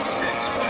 six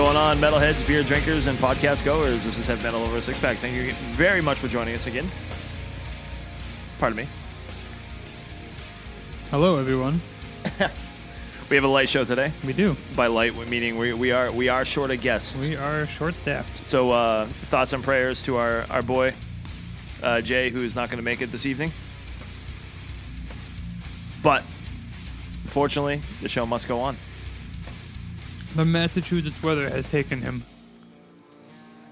going on, metalheads, beer drinkers, and podcast goers? This is Heavy Metal Over a Six Pack. Thank you very much for joining us again. Pardon me. Hello, everyone. We have a light show today. We do. By light, meaning we, we are we are short of guests. We are short-staffed. So uh, thoughts and prayers to our our boy uh, Jay, who is not going to make it this evening. But unfortunately, the show must go on. The Massachusetts weather has taken him.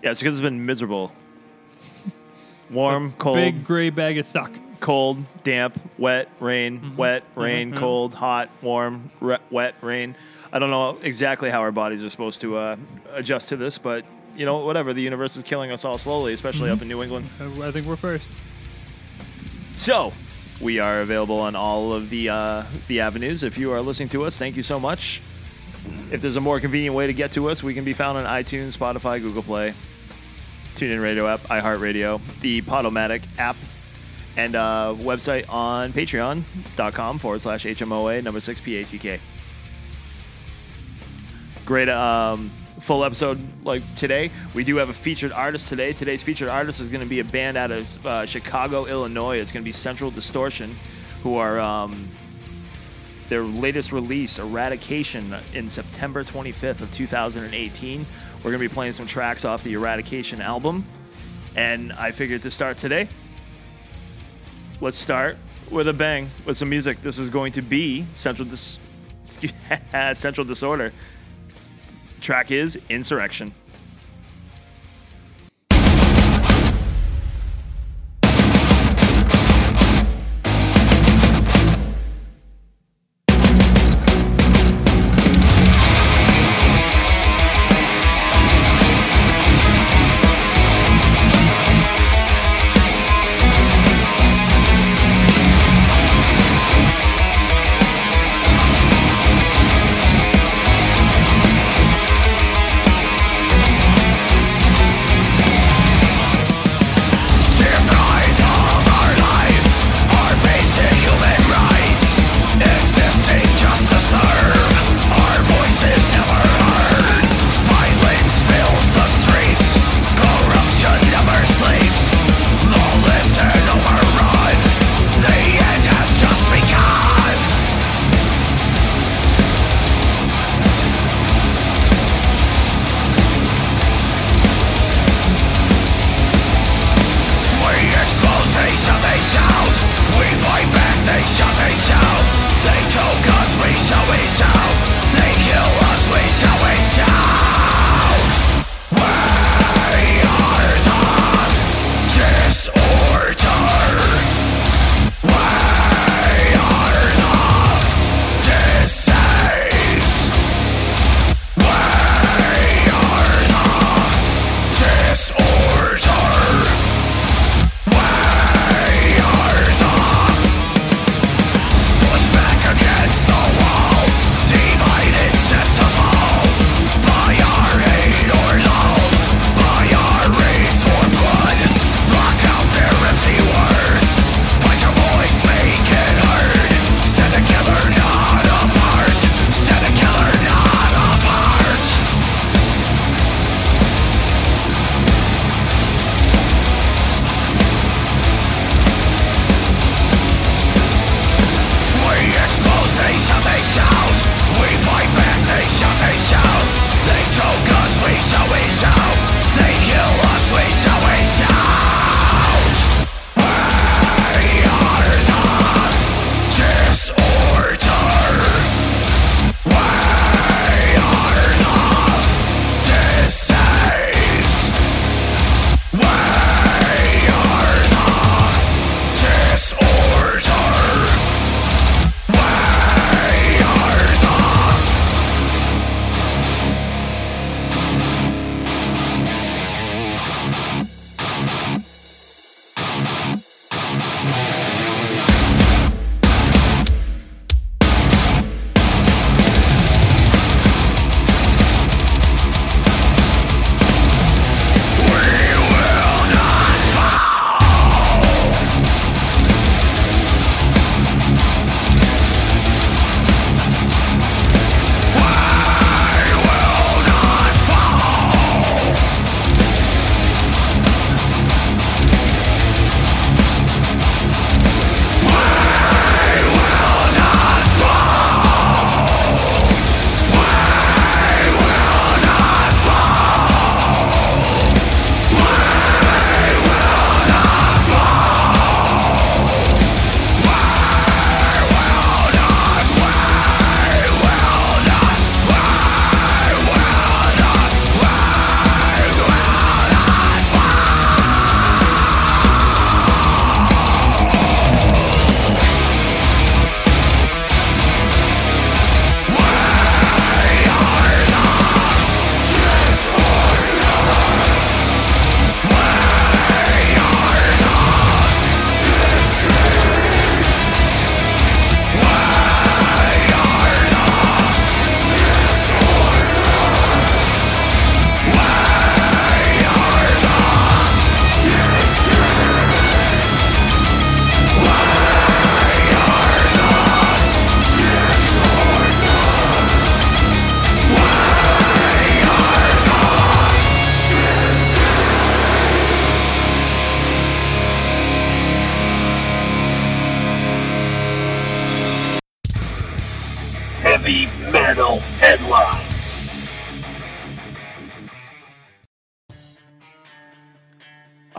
Yeah, it's because it's been miserable. Warm, cold, Big gray bag of suck. cold, damp, wet, rain, wet, rain, mhm. cold, hot, warm, re- wet, rain. I don't know exactly how our bodies are supposed to uh, adjust to this, but you know, whatever. The universe is killing us all slowly, especially up in New England. Uh, I think we're first. So, we are available on all of the uh, the avenues. If you are listening to us, thank you so much. If there's a more convenient way to get to us, we can be found on iTunes, Spotify, Google Play, TuneIn Radio app, iHeartRadio, the Podomatic app, and uh, website on patreon.com forward slash HMOA number six PACK. Great um, full episode like today. We do have a featured artist today. Today's featured artist is going to be a band out of uh, Chicago, Illinois. It's going to be Central Distortion, who are um, their latest release, Eradication, in September 25th of 2018. We're going to be playing some tracks off the Eradication album. And I figured to start today, let's start with a bang with some music. This is going to be Central Dis- Central Disorder. Track is Insurrection. Shout. We fight back, they shout, they shout. They choke us, we shout, we shout.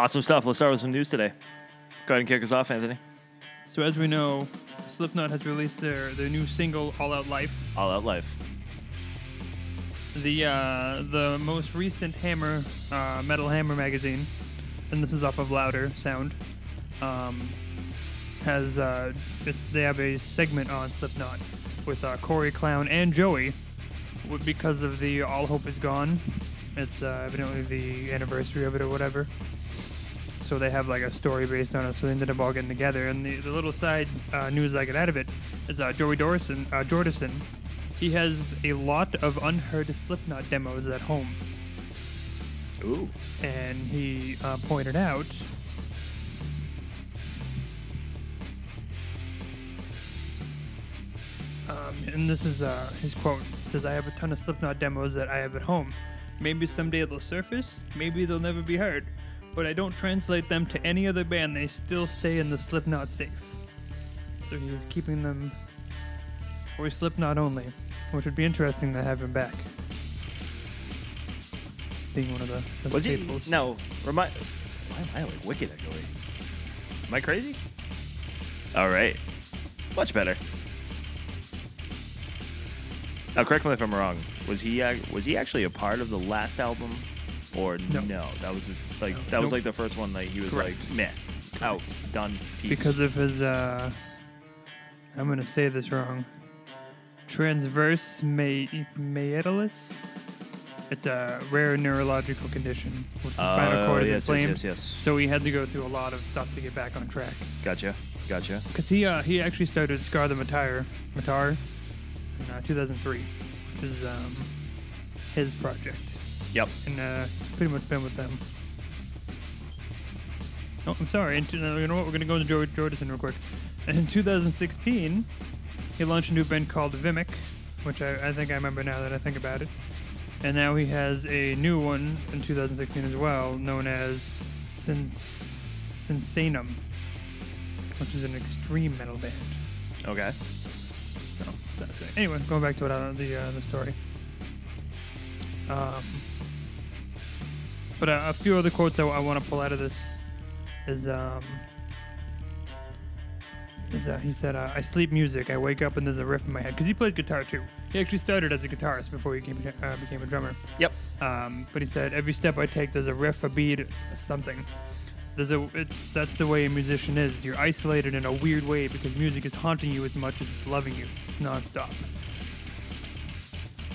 Awesome stuff. Let's start with some news today. Go ahead and kick us off, Anthony. So as we know, Slipknot has released their, their new single, All Out Life. All Out Life. The uh, the most recent Hammer uh, Metal Hammer magazine, and this is off of Louder Sound, um, has uh, it's they have a segment on Slipknot with uh, Corey Clown and Joey, because of the All Hope Is Gone. It's uh, evidently the anniversary of it or whatever. So they have like a story based on it. So they ended up all getting together. And the, the little side uh, news I get out of it is uh, Joey Dorison, uh, Jordison. He has a lot of unheard Slipknot demos at home, Ooh. and he uh, pointed out. Um, and this is uh, his quote. He says, "I have a ton of Slipknot demos that I have at home. Maybe someday they'll surface. Maybe they'll never be heard. But I don't translate them to any other band. They still stay in the Slipknot safe. So he is keeping them for Slipknot only, which would be interesting to have him back. Being one of the, the Was he? No. Remind. Why am I like wicked echoey? Am I crazy? All right. Much better. Now, correct me if I'm wrong. Was he ac- was he actually a part of the last album, or No. no? That was his like No. that was Nope. like the first one. Like he was Correct. like meh, out, done, peace. because of his uh I'm gonna say this wrong. Transverse myelitis. It's a rare neurological condition, which is spinal Oh, cord is yes, yes, inflamed. yes, yes. So he had to go through a lot of stuff to get back on track. Gotcha, gotcha. Because he uh, he actually started Scar the Martyr, Martyr in uh, 2003, which is um, his project. Yep. And uh, he's pretty much been with them. Oh, I'm sorry. In, you know what? We're going to go into George Jordison real quick. And in 2016, he launched a new band called Vimic, which I, I think I remember now that I think about it. And now he has a new one in 2016 as well, known as Sins- Sinsaenum, which is an extreme metal band. Okay. So, so anyway, going back to what I, the uh, the story. Um, but uh, a few other quotes I, want to pull out of this is um, is uh, he said, uh, "I sleep music. I wake up and there's a riff in my head." Because he plays guitar too. He actually started as a guitarist before he became, uh, became a drummer. Yep. Um, but he said, "Every step I take, there's a riff, a beat, something." There's a it's that's the way a musician is. You're isolated in a weird way because music is haunting you as much as it's loving you nonstop.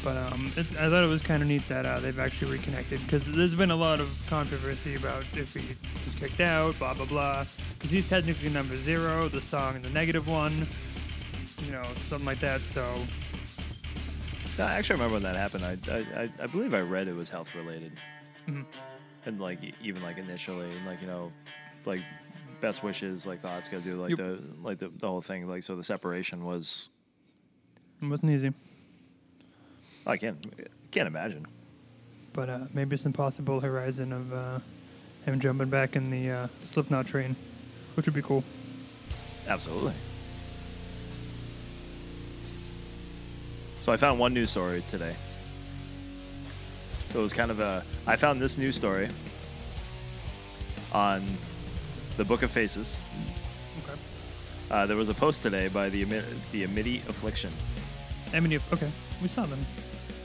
But um, it's, I thought it was kind of neat that uh, they've actually reconnected because there's been a lot of controversy about if he was kicked out, blah blah blah. Because he's technically number zero, the song the negative one, you know, something like that. So No, I actually remember when that happened. I, I, I, believe I read it was health related, Mhm. and like even like initially, and like you know, like best wishes, like thoughts to do like Yep. the like the, the whole thing. Like so, the separation was it wasn't easy. I can't can't imagine. But uh, maybe some possible horizon of uh, him jumping back in the uh, Slipknot train, which would be cool. Absolutely. So I found one news story today. So it was kind of a. I found this news story on the Book of Faces. Okay. Uh, there was a post today by the the Amity Affliction. Amity, okay, we saw them.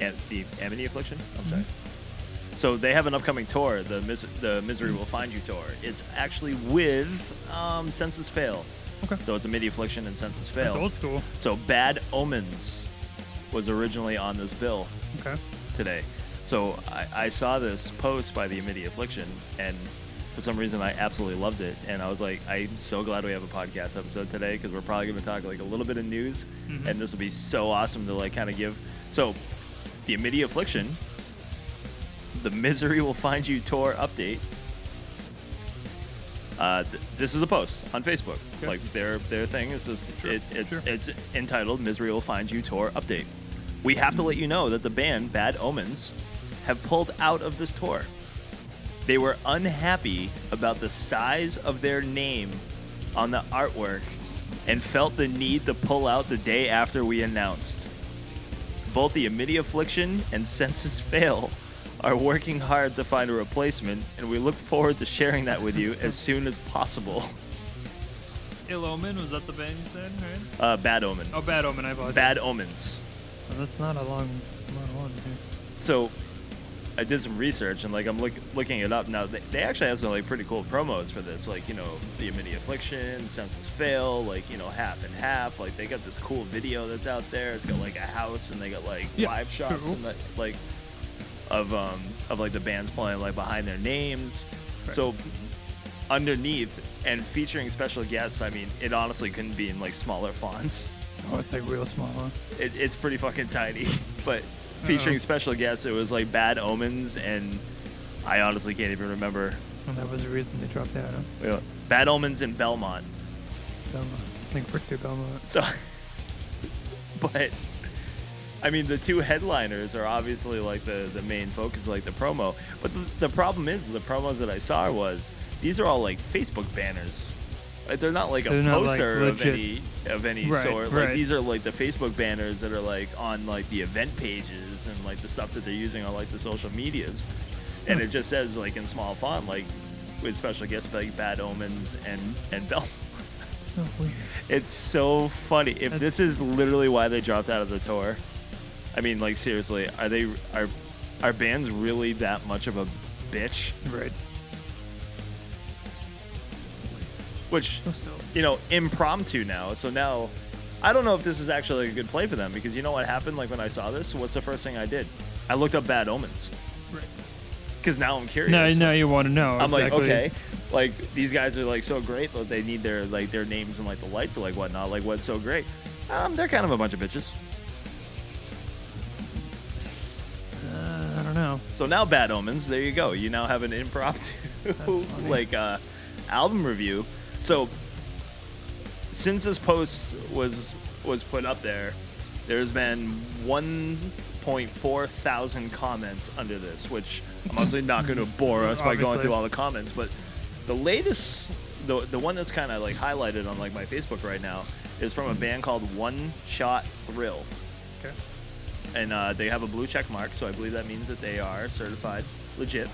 And the Amity Affliction. I'm sorry. So they have an upcoming tour, the Mis- the Misery Will Find You tour. It's actually with um, Senses Fail. Okay. So it's a Amity Affliction and Senses Fail. That's old school. So Bad Omens was originally on this bill Okay. today. So I, I saw this post by the Amity Affliction, and for some reason I absolutely loved it. And I was like, I'm so glad we have a podcast episode today because we're probably going to talk like a little bit of news, Mhm. and this will be so awesome to like kind of give. So the Amity Affliction, the Misery Will Find You tour update. Uh, th- this is a post on Facebook. Okay. Like their their thing is just Sure, it, it's sure. it's entitled "Misery Will Find You" tour update. We have to let you know that the band Bad Omens have pulled out of this tour. They were unhappy about the size of their name on the artwork and felt the need to pull out the day after we announced. Both the Amity Affliction and Senses Fail are working hard to find a replacement, and we look forward to sharing that with you as soon as possible. Ill Omen, was that the band you said, right? Uh, Bad Omen. Oh, Bad Omen, I apologize. Bad Omens. Well, that's not a long, long one. here. So I did some research and like I'm look, looking it up now. They, they actually have some like pretty cool promos for this, like you know the Immunity Affliction, Senses Fail, like you know half and half. Like they got this cool video that's out there. It's got like a house and they got like Yeah, live shots cool. and like, like of um of like the bands playing like behind their names. So underneath and featuring special guests, I mean it honestly couldn't be in like smaller fonts. Oh, it's like real small. Huh? It, it's pretty fucking tiny, but featuring Uh-oh. special guests, it was like Bad Omens, and I honestly can't even remember. And that was the reason they dropped out. Huh? Yeah. Bad Omens in Belmont. Belmont. I think Victor Belmont. So, but I mean, the two headliners are obviously like the the main focus, like the promo. But the, the problem is, the promos that I saw was these are all like Facebook banners. They're not like a They're not, like, poster of any of any Right, sort. Like right. these are like the Facebook banners that are like on like the event pages and like the stuff that they're using on like the social medias. And Hmm. it just says like in small font, like with special guests like Bad Omens and and Bell. So weird. It's so funny. If this is literally why they dropped out of the tour, I mean, like seriously, are they are are bands really that much of a bitch? Right. Which you know, impromptu now. So now, I don't know if this is actually a good play for them because you know what happened? Like when I saw this, what's the first thing I did? I looked up Bad Omens Right. because now I'm curious. Now, now you want to know. I'm like, okay, like these guys are like so great that they need their like their names and like the lights and like whatnot. Like what's so great? Um, they're kind of a bunch of bitches. Uh, I don't know. So now Bad Omens, there you go. You now have an impromptu like uh, album review. So since this post was was put up there, there's been 1.4 thousand comments under this, which I'm obviously not going to bore us by going Obviously. through all the comments. But the latest, the the one that's kind of like highlighted on like my Facebook right now is from a band called One Shot Thrill Okay. and uh, they have a blue check mark, so I believe that means that they are certified legit.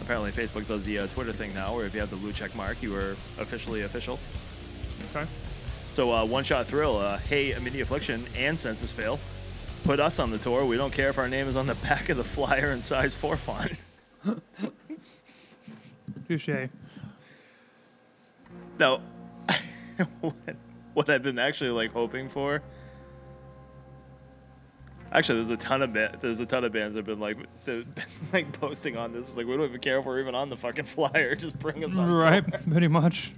Apparently, Facebook does the uh, Twitter thing now, where if you have the blue check mark, you are officially official. Okay. So, uh, One Shot Thrill, uh, Hey, Immediate Affliction, and Senses Fail, put us on the tour. We don't care if our name is on the back of the flyer in size 4 font. Touche. now, what, what I've been actually like hoping for. Actually, there's a ton of ba- there's a ton of bands that have been like been, like posting on this. It's like we don't even care if we're even on the fucking flyer. Just bring us on. Right. tour. Pretty much.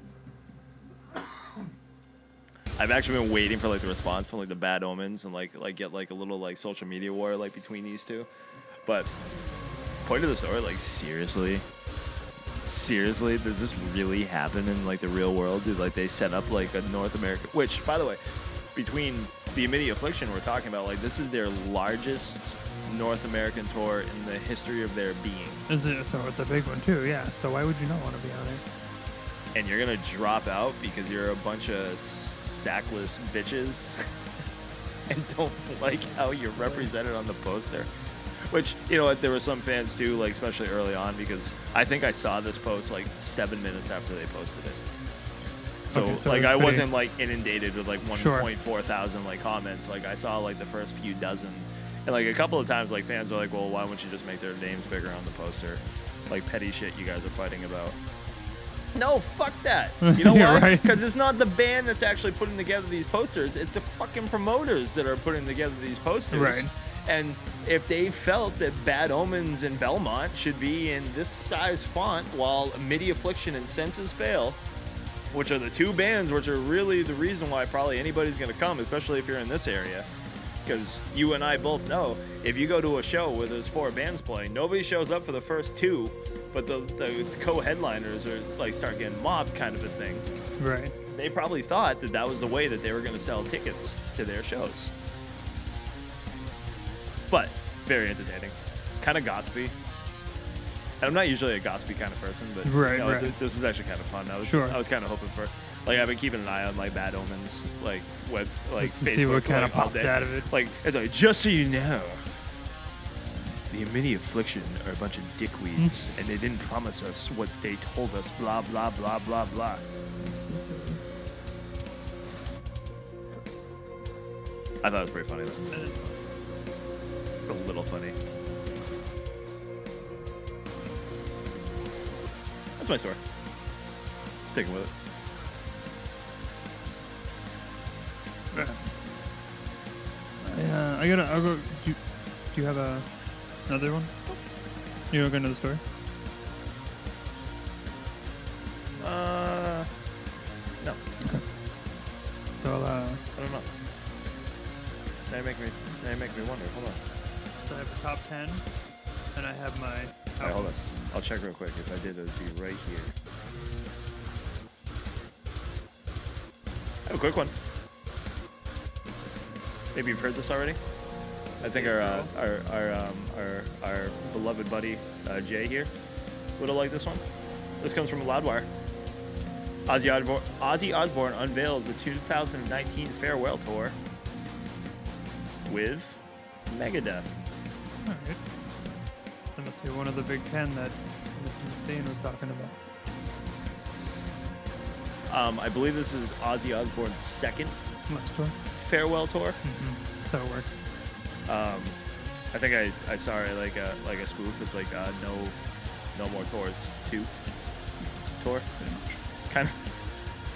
I've actually been waiting for like the response from like the Bad Omens and like like get like a little like social media war like between these two. But point of the story, like seriously, seriously, does this really happen in like the real world? Did like they set up like a North America? Which, by the way, between the Immediate Affliction, we're talking about like this is their largest North American tour in the history of their being, Is it, so it's a big one too, yeah. So why would you not want to be on it? and you're gonna drop out because you're a bunch of sackless bitches and don't like how you're represented on the poster. Which you know what, there were some fans too, like especially early on, because I think I saw this post like seven minutes after they posted it. So, Okay, so like I pretty- wasn't like inundated with like Sure. 1.4 thousand like comments. Like I saw like the first few dozen, and like a couple of times like fans were like, "Well, why wouldn't you just make their names bigger on the poster?" Like petty shit you guys are fighting about. No, fuck that. You know why? right. Because it's not the band that's actually putting together these posters. It's the fucking promoters that are putting together these posters. Right. And if they felt that Bad Omens and Belmont should be in this size font while Midi Affliction and Senses Fail, which are the two bands which are really the reason why probably anybody's going to come, especially if you're in this area. Because you and I both know if you go to a show where there's four bands playing, nobody shows up for the first two, but the, the co-headliners are like start getting mobbed, kind of a thing. Right. They probably thought that that was the way that they were going to sell tickets to their shows. But very entertaining, kind of gossipy. And I'm not usually a gossipy kind of person, but Right, you know, right. th- this is actually kind of fun. I was Sure. I was kind of hoping for like I've been keeping an eye on like Bad Omens like web like Facebook see what kinda like, all pops day. out of it. Like it's like just so you know. The mini affliction are a bunch of dickweeds, mm. and they didn't promise us what they told us. Blah blah blah blah blah. I thought it was pretty funny though. It's a little funny. My story. Sticking with it. Yeah, I gotta. I'll go. Do you, do you have a another one? You want to go another story? Uh, no, Okay. So I'll, uh, I don't know. Now you make me, now you make me wonder. Hold on. so I have a top ten, and I have my. All right, hold on. I'll check real quick. If I did, it would be right here. I have a quick one. Maybe you've heard this already. I think our uh, our our, um, our our beloved buddy uh, Jay here would have liked this one. This comes from Loudwire. Ozzy Osbourne, Ozzy Osbourne unveils the 2019 farewell tour with Megadeth. Alright. Must be one of the big ten that Mr. Mustaine was talking about. Um, I believe this is Ozzy Osbourne's second Last tour. farewell tour. Mm-hmm. That's how it works. Um, I think I, I saw it like a like a spoof. It's like uh, no no more tours. Two tour kind of.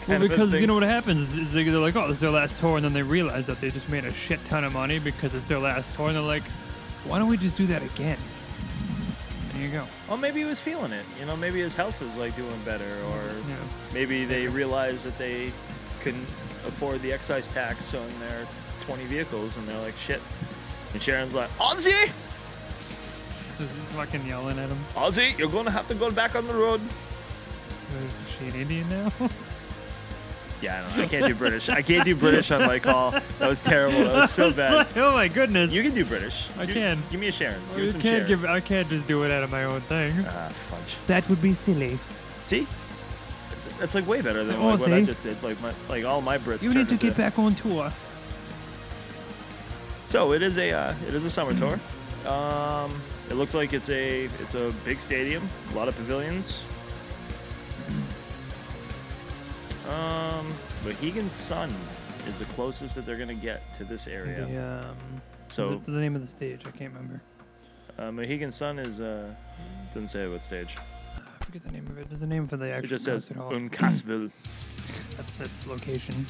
Well, kind of a because you thing. know what happens is, is they- they're like, oh, this is their last tour, and then they realize that they just made a shit ton of money because it's their last tour, and they're like, why don't we just do that again? You go. Well, maybe he was feeling it. You know, maybe his health is like doing better, or Yeah. maybe they realized that they couldn't afford the excise tax on their 20 vehicles, and they're like, shit. And Sharon's like, Ozzy, Just fucking yelling at him. Ozzy, you're gonna have to go back on the road. Is she an Indian now? Yeah, I don't know. I can't do British. I can't do British on my call. That was terrible. That was so bad. oh my goodness. You can do British. I Do- can. Give me a Sharon. Give me I some can't Sharon. give. I can't just do it out of my own thing. Ah, fudge. That would be silly. See? That's, that's like way better than Oh, like what I just did. Like my like all my Brits. You need to get into- back on tour. So it is a uh, it is a summer tour. Um, it looks like it's a it's a big stadium, a lot of pavilions. Um, Mohegan Sun is the closest that they're gonna get to this area. The, um, So- the name of the stage, I can't remember. Uh, Mohegan Sun is uh doesn't say what stage. I forget the name of it. There's a name for the actual It just says. Uncasville. That's its location.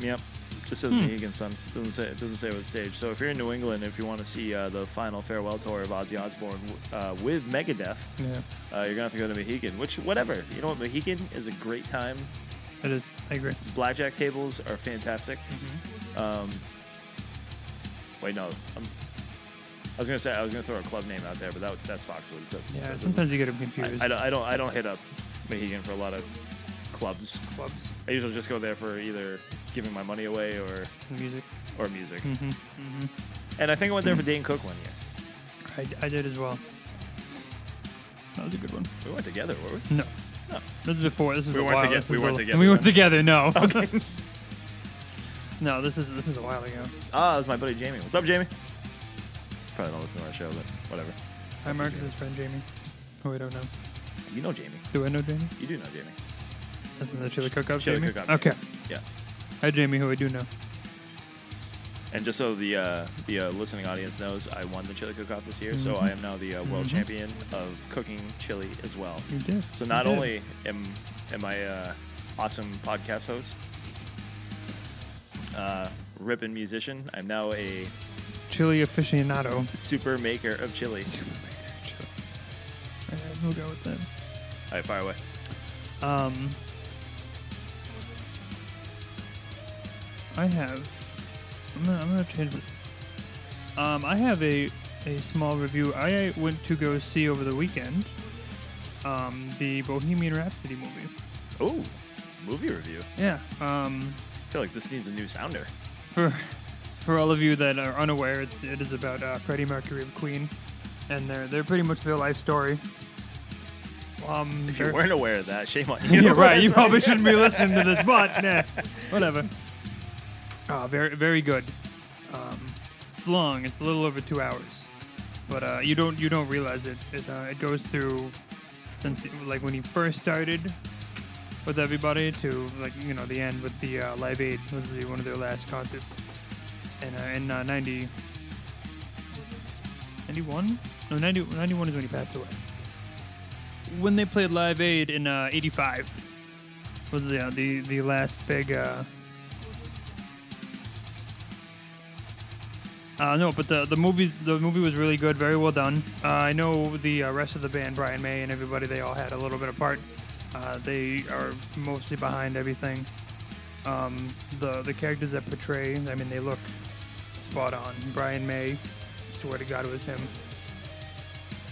Yep. Just says Hmm. Sun. Doesn't say it doesn't say what stage. So if you're in New England, if you want to see uh, the final farewell tour of Ozzy Osbourne uh, with Megadeth, Yeah, uh, you're gonna have to go to Mohegan. Which whatever. You know what? Mohegan is a great time. it is. I agree. Blackjack tables are fantastic. Mm-hmm. Um, wait, no. I'm, I was gonna say I was gonna throw a club name out there, but that, that's Foxwoods. That's, Yeah, that sometimes you get them confused. I, I don't I don't I don't hit up Mohegan for a lot of clubs. Clubs, I usually just go there for either giving my money away or music. or music. Mm-hmm. Mm-hmm. And I think I went there for Dane Cook one year. I, I did as well. That was a good one. We went together, were we? No. No. This is before. This is We a weren't while. toge- this we is weren't a- together We weren't then. together. No. Okay. no. This is this is a while ago. Ah, that's my buddy Jamie. What's up, Jamie? Probably don't listen to our show, but whatever. Hi, Marcus's friend Jamie, who I don't know. You know Jamie. Do I know Jamie? You do know Jamie. That's in the chili. Chili Jamie? cook-up, Okay. Yeah. Hi, Jamie, who I do know. And just so the uh, the uh, listening audience knows, I won the chili cook-off this year, so Mhm. I am now the uh, world Mhm. champion of cooking chili as well. You did. So You not did. only am am I uh, awesome podcast host, uh, ripping musician, I'm now a chili aficionado. super maker of chili. Alright, we'll go with that. All right, fire away. Um, I have. I'm gonna, I'm gonna change this. Um, I have a a small review. I went to go see over the weekend. Um, the Bohemian Rhapsody movie. Oh, movie review. Yeah. Um, I feel like this needs a new sounder. for for all of you that are unaware, it's, it is about uh, Freddie Mercury of Queen, and they're they're pretty much their life story. Um, If you weren't aware of that, shame on you. yeah, right. You probably shouldn't be listening to this, but nah, whatever. Uh, very, very good. Um, it's long. It's a little over two hours, but uh, you don't you don't realize it. It uh, it goes through since like when he first started with everybody to like you know the end with the uh, Live Aid was the, one of their last concerts in uh, in uh, 90 91 no 90, 91 is when he passed away. When they played Live Aid in uh, 85 was the uh, the the last big. Uh, no, but the the movie the movie was really good, very well done. Uh, I know the uh, rest of the band, Brian May and everybody, they all had a little bit of part. Uh, they are mostly behind everything. Um, the the characters that portray, I mean, they look spot on. Brian May, swear to God, it was him.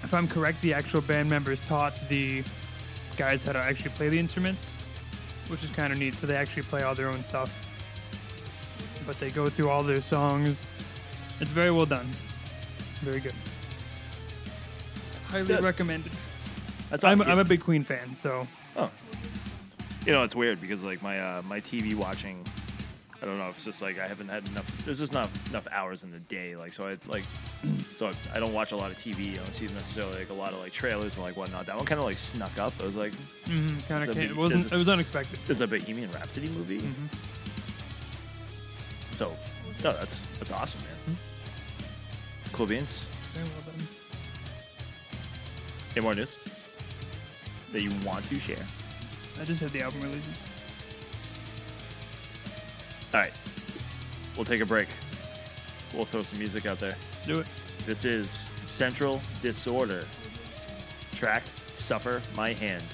If I'm correct, the actual band members taught the guys how to actually play the instruments, which is kind of neat. So they actually play all their own stuff, but they go through all their songs. It's very well done. Very good. Highly Good. recommended. That's I'm, I'm a big Queen fan, so Oh. You know, it's weird because like my uh, my TV watching, I don't know if it's just like I haven't had enough. There's just not enough hours in the day. Like so, I like so I, I don't watch a lot of TV. I don't see necessarily like a lot of like trailers and like whatnot. That one kind of like snuck up. I was like, mm, kind of it wasn't. does- It was unexpected. there's a Bohemian Rhapsody movie. Mm-hmm. So, no, that's that's awesome, man. Cool beans. Very well done. Any more news that you want to share? I just had the album releases. All right, we'll take a break. We'll throw some music out there. Do it. This is Central Disorder. Track Suffer My Hand.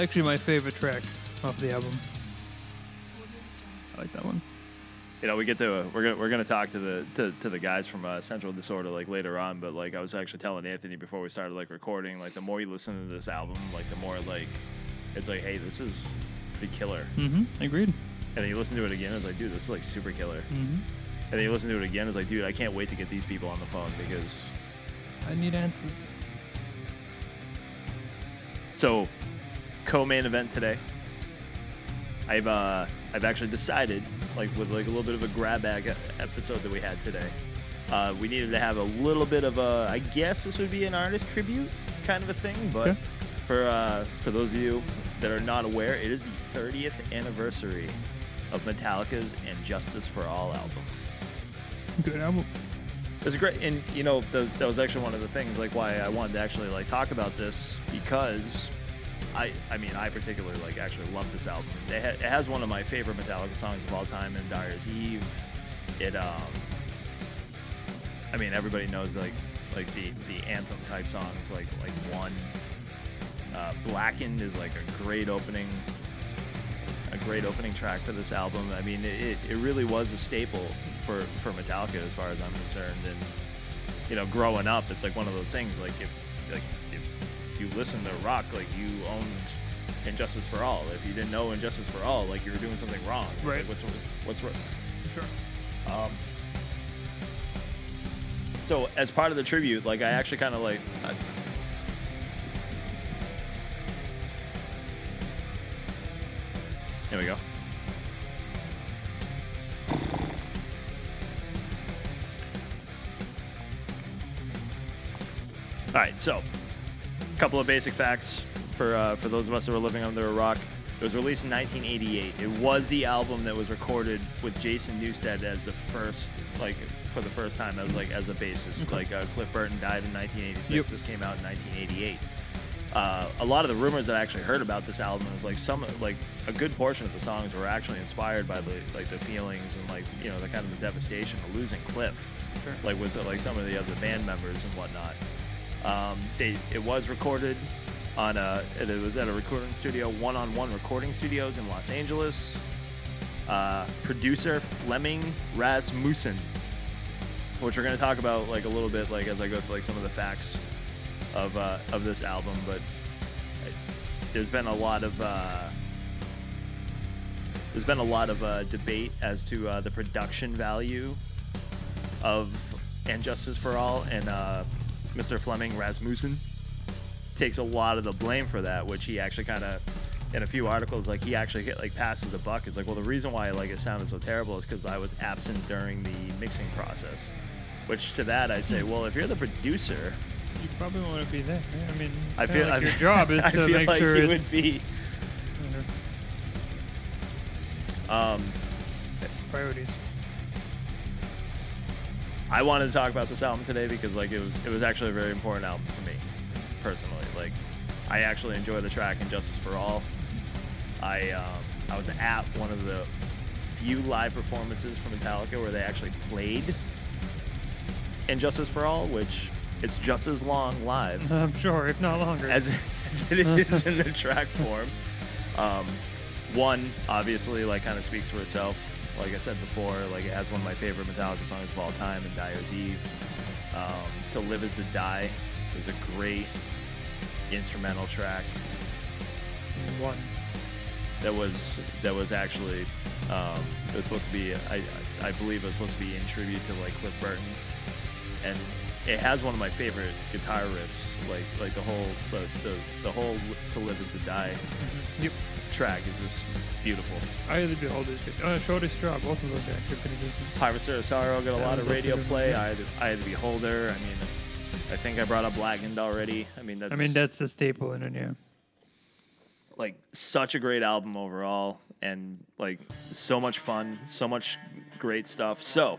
Actually my favorite track off the album. I like that one. you know, we get to we're gonna we're gonna talk to the to, to the guys from uh, Central Disorder like later on. But like I was actually telling Anthony before we started like recording, like the more you listen to this album, like the more like it's like, hey, this is pretty killer. Mm-hmm. Agreed. And then you listen to it again, it's like, dude, this is like super killer. Mm-hmm. And then you listen to it again, it's like, dude, I can't wait to get these people on the phone because I need answers. So, co-main event today. I've uh, I've actually decided, like with like a little bit of a grab bag episode that we had today. Uh, we needed to have a little bit of a, I guess this would be an artist tribute kind of a thing, but Okay. for uh, for those of you that are not aware, it is the 30th anniversary of Metallica's "And Justice for All" album. Good album. It's a great, and you know the, that was actually one of the things like why I wanted to actually like talk about this because I I mean I particularly like actually love this album. It, ha- it has one of my favorite Metallica songs of all time in Dyer's Eve. It um I mean everybody knows like like the the anthem type songs like like one uh, Blackened is like a great opening a great opening track for this album. I mean, it, it really was a staple for, for Metallica as far as I'm concerned. And, you know, growing up, it's like one of those things, like if, like, if you listen to rock, like you owned Injustice for All. If you didn't know Injustice for All, like you were doing something wrong. It's Right. Like, what's, what's, what's, Sure. um, so as part of the tribute, like I actually kind of like. I, here we go. All right, so couple of basic facts for uh, for those of us who are living under a rock. It was released in 1988. It was the album that was recorded with Jason Newsted as the first, like, for the first time as like as a bassist. Like uh, Cliff Burton died in 1986. Yep. This came out in 1988. Uh, a lot of the rumors that I actually heard about this album is like some like a good portion of the songs were actually inspired by the like the feelings and like you know the kind of the devastation of losing Cliff, Sure. like with like some of the other band members and whatnot. Um, they it was recorded on a it was at a recording studio, One on One Recording Studios in Los Angeles. Uh, producer Flemming Rasmussen, which we're gonna talk about like a little bit like as I go through like some of the facts of uh, of this album, but I- there's been a lot of uh, there's been a lot of uh, debate as to uh, the production value of And Justice for All, and uh, Mr. Flemming Rasmussen takes a lot of the blame for that, which he actually kind of in a few articles like he actually get, like passes the buck. Is like, well, the reason why like it sounded so terrible is because I was absent during the mixing process. Which to that I say, well, if you're the producer, You probably want to be there. I mean, I feel like I your job is I to make like sure it's would be. Um, priorities. I wanted to talk about this album today because like it was it was actually a very important album for me personally. Like I actually enjoy the track "Injustice for All." I um, I was at one of the few live performances from Metallica where they actually played "Injustice for All," which it's just as long live I'm sure, if not longer. as, as it is in the track form. Um, one, obviously, like kind of speaks for itself. Like I said before, like it has one of my favorite Metallica songs of all time, in Dyer's Eve. Um, to Live Is to Die is a great instrumental track one. that was that was actually um, it was supposed to be I, I I believe it was supposed to be in tribute to like Cliff Burton, and it has one of my favorite guitar riffs. Like like the whole the the, the whole To Live Is to Die Yep. Track is just beautiful. I had the Beholder's good. Uh, Shortest Straw, both of those are actually pretty good. Harvester of Sorrow got a That lot of radio good, play. yeah. I had, I had the Beholder. I mean, I think I brought up Blackened already. I mean that's I mean, that's the staple in it, yeah. like such a great album overall and like so much fun so much great stuff so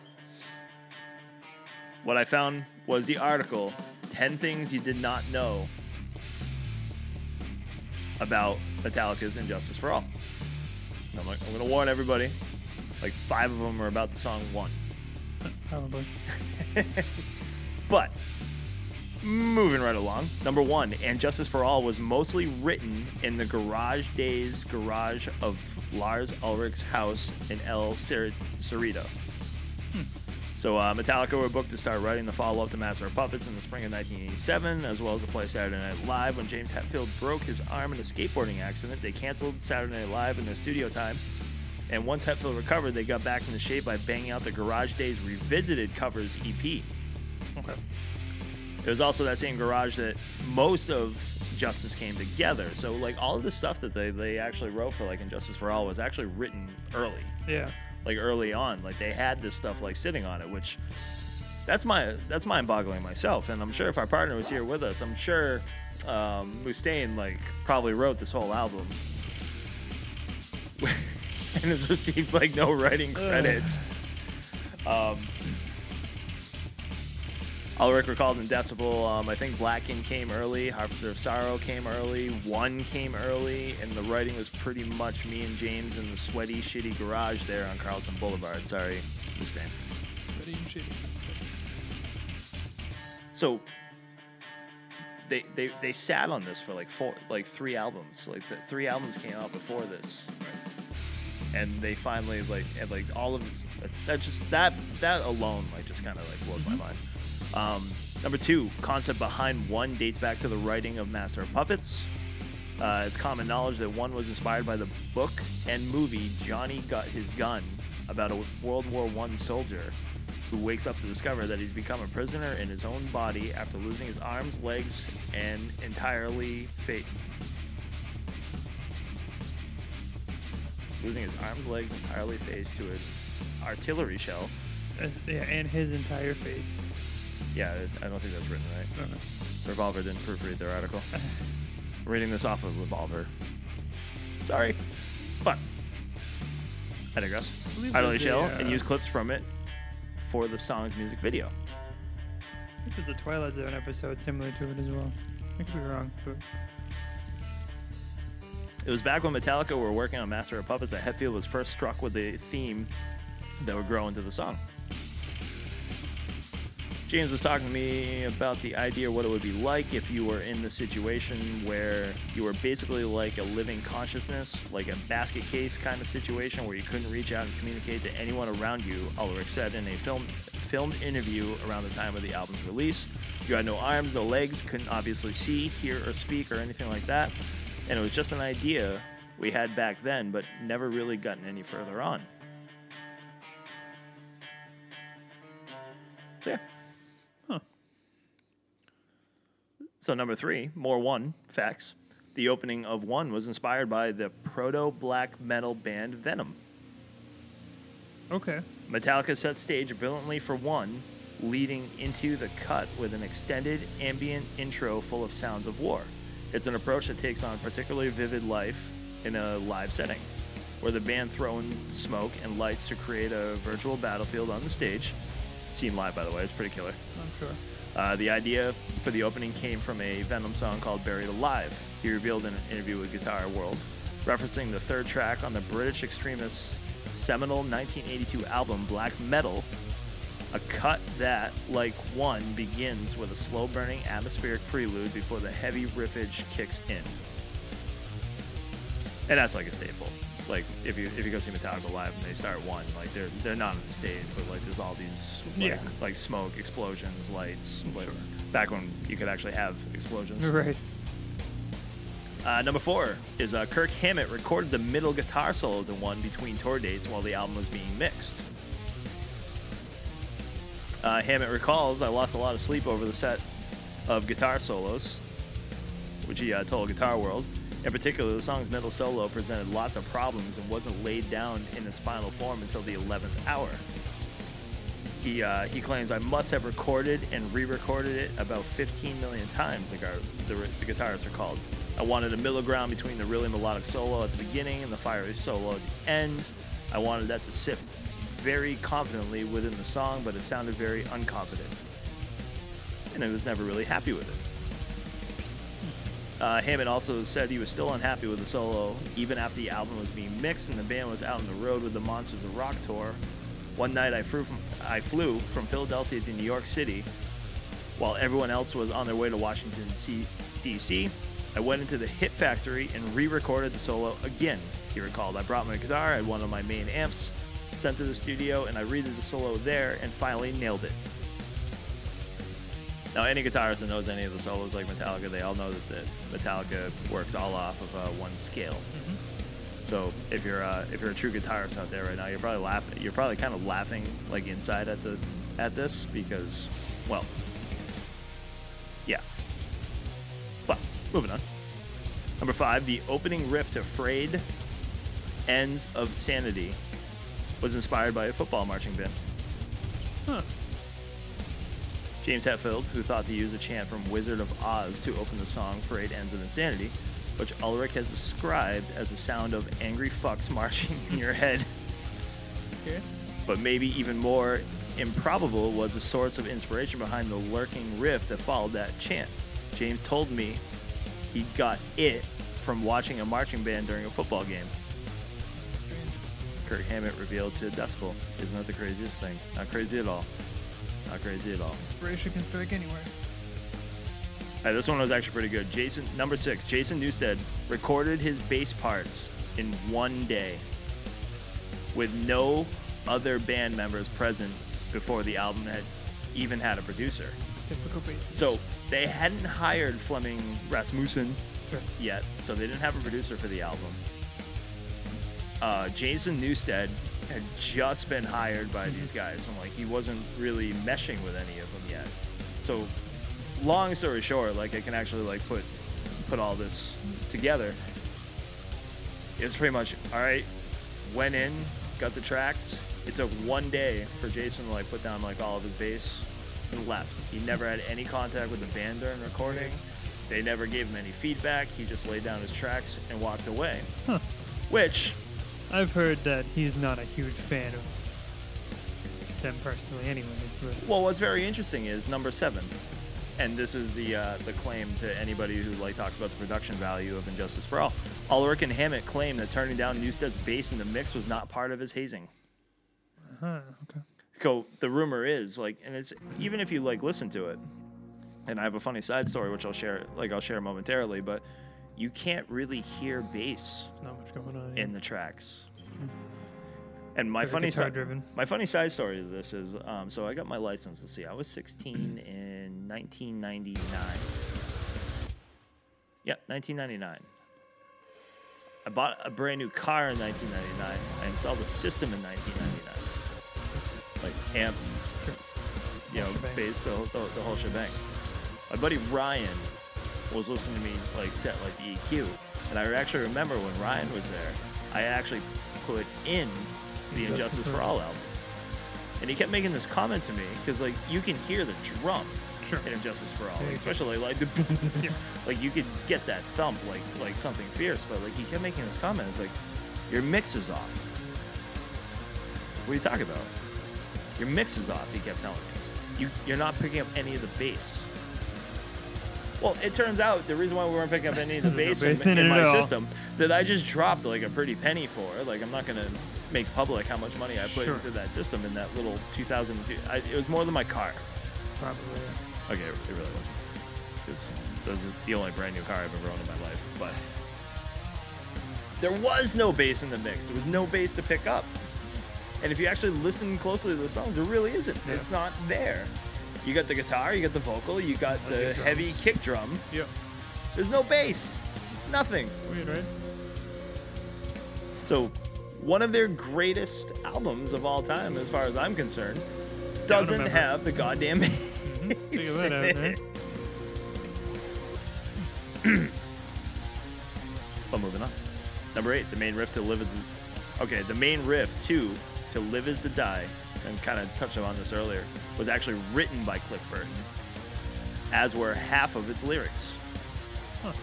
what i found was the article 10 things you did not know about metallica's injustice for all i'm, like, I'm gonna warn everybody like five of them are about the song one Probably. But moving right along, number one, and Justice for All was mostly written in the garage days garage of Lars Ulrich's house in El Cer- Cerrito. Hmm. So uh, Metallica were booked to start writing the follow-up to Master of Puppets in the spring of 1987, as well as to play Saturday Night Live. When James Hetfield broke his arm in a skateboarding accident, they canceled Saturday Night Live in their studio time. And once Hetfield recovered, they got back into shape by banging out the Garage Days Revisited covers EP. Okay. It was also that same garage that most of Justice came together. So like all of the stuff that they, they actually wrote for like Injustice for All was actually written early. Yeah. Like early on. Like they had this stuff like sitting on it, which that's my that's mind boggling myself. And I'm sure if our partner was here with us, I'm sure um, Mustaine like probably wrote this whole album. and has received like no writing credits. Um, Ulrich recalled in Decibel, um, I think Blacken came early, Harvester of Sorrow came early, One came early, and the writing was pretty much me and James in the sweaty, shitty garage there on Carlson Boulevard. Sorry, Mustaine. Sweaty and shitty. So they, they they sat on this for like four like three albums. Like the three albums came out before this. And they finally like and like all of this that, that just that that alone like just kind of like blows my mind. Um, number two, concept behind one dates back to the writing of Master of Puppets. Uh, it's common knowledge that one was inspired by the book and movie Johnny Got His Gun about a World War One soldier who wakes up to discover that he's become a prisoner in his own body after losing his arms, legs, and entirely fate. Losing his arms, legs, entirely face to an artillery shell. As- yeah, and his entire face. Yeah, I don't think that's written right. Revolver didn't proofread their article. Reading this off of Revolver. Sorry, but I digress. believe Idly Shell uh, and use clips from it for the song's music video. I think there's a Twilight Zone episode similar to it as well. I could be wrong, but It was back when Metallica were working on Master of Puppets that Hetfield was first struck with the theme that would grow into the song. James was talking to me about the idea what it would be like if you were in the situation where you were basically like a living consciousness, like a basket case kind of situation where you couldn't reach out and communicate to anyone around you, Ulrich said in a film filmed interview around the time of the album's release. You had no arms, no legs, couldn't obviously see, hear, or speak, or anything like that. And it was just an idea we had back then, but never really gotten any further on. So, yeah. So, number three, more one facts. The opening of one was inspired by the proto black metal band Venom. okay. Metallica set stage brilliantly for one, leading into the cut with an extended ambient intro full of sounds of war. It's an approach that takes on particularly vivid life in a live setting, where the band throw in smoke and lights to create a virtual battlefield on the stage. Seen live, by the way, it's pretty killer. I'm sure. Uh, the idea for the opening came from a Venom song called Buried Alive. He revealed in an interview with Guitar World, referencing the third track on the British extremists' seminal 1982 album Black Metal, a cut that, like one, begins with a slow burning atmospheric prelude before the heavy riffage kicks in. And that's like a staple. Like if you if you go see Metallica live and they start one, like they're they're not on the stage, but like there's all these like, Yeah. like smoke, explosions, lights. like, Back when you could actually have explosions. Right. Uh, number four is uh, Kirk Hammett recorded the middle guitar solos in one between tour dates while the album was being mixed. Uh, Hammett recalls, I lost a lot of sleep over the set of guitar solos, which he uh, told Guitar World. In particular, the song's middle solo presented lots of problems and wasn't laid down in its final form until the 11th hour. He, uh, he claims I must have recorded and re-recorded it about 15 million times. The, gar- the, the guitarist recalled. I wanted a middle ground between the really melodic solo at the beginning and the fiery solo at the end. I wanted that to sit very confidently within the song, but it sounded very unconfident, and I was never really happy with it. Uh, Hammett also said he was still unhappy with the solo even after the album was being mixed and the band was out on the road with the Monsters of Rock tour One night I flew from I flew from Philadelphia to New York City while everyone else was on their way to Washington D.C. I went into the Hit Factory and re-recorded the solo again. He recalled, I brought my guitar, I had one of my main amps, sent to the studio, and I redid the solo there and finally nailed it. Now, any guitarist that knows any of the solos like Metallica, they all know that the Metallica works all off of uh, one scale. So if you're uh, if you're a true guitarist out there right now, you're probably laughing. You're probably kind of laughing like inside at the at this because, well, yeah. But moving on. Number five, the opening riff to "Frayed Ends of Sanity" was inspired by a football marching band. Huh. James Hetfield, who thought to use a chant from Wizard of Oz to open the song Frayed Ends of Insanity, which Ulrich has described as the sound of angry fucks marching in your head. Okay. But maybe even more improbable was the source of inspiration behind the lurking riff that followed that chant. James told me he got it from watching a marching band during a football game. Strange. Kirk Hammett revealed to Decibel. Isn't that the craziest thing? Not crazy at all. Not crazy at all. Inspiration can strike anywhere. Hey, this one was actually pretty good. Jason, number six, Jason Newsted recorded his bass parts in one day with no other band members present before the album had even had a producer. Typical basis. So they hadn't hired Flemming Rasmussen Sure. yet, so they didn't have a producer for the album. Uh, Jason Newsted had just been hired by these guys, and like he wasn't really meshing with any of them yet. So, long story short, like I can actually like put put all this together. It's pretty much all right. Went in, got the tracks. It took one day for Jason to like put down like all of his bass and left. He never had any contact with the band during recording. They never gave him any feedback. He just laid down his tracks and walked away. Huh. Which, I've heard that he's not a huge fan of them personally, anyways. But well, what's very interesting is number seven, and this is the uh, the claim to anybody who like talks about the production value of Injustice for All. Ulrich and Hammett claim that turning down Newsted's bass in the mix was not part of his hazing. huh, okay. So the rumor is like, and it's even if you like listen to it, and I have a funny side story which I'll share, like I'll share momentarily, but you can't really hear bass not much going on. in the tracks. And my Very funny guitar side, driven. my funny side story to this is, um, so I got my license. Let's see, I was 16 in 1999. Yeah, 1999. I bought a brand new car in 1999. I installed a system in 1999, like amp, you know, Whole shebang. bass, the, the, the whole shebang. My buddy Ryan was listening to me like set like the EQ, and I actually remember when Ryan was there, I actually put in the Injustice for All album, and he kept making this comment to me because like you can hear the drum Sure. in Injustice for All, can. especially like the Yeah. like you could get that thump like like something fierce, but like he kept making this comment. It's like your mix is off. What are you talking about? Your mix is off. He kept telling me. You you're not picking up any of the bass. Well, it turns out the reason why we weren't picking up any of the bass bass in, in in my system that I just dropped like a pretty penny for. Like I'm not gonna make public how much money I put Sure. into that system in that little 2002. I, it was more than my car. Probably. Okay, it really wasn't. Because this is the only brand new car I've ever owned in my life. But there was no bass in the mix. There was no bass to pick up. And if you actually listen closely to the songs, there really isn't. Yeah. It's not there. You got the guitar, you got the vocal, you got The the kick drum. heavy kick drum. Yeah. There's no bass. Nothing. Weird, right? So, one of their greatest albums of all time, as far as I'm concerned, doesn't have the goddamn mm-hmm. bass. Figure that out, in right? But moving on. Number eight, the main riff to live is. Okay, the main riff to to live is to die, and kind of touched on this earlier, was actually written by Cliff Burton, as were half of its lyrics. Huh.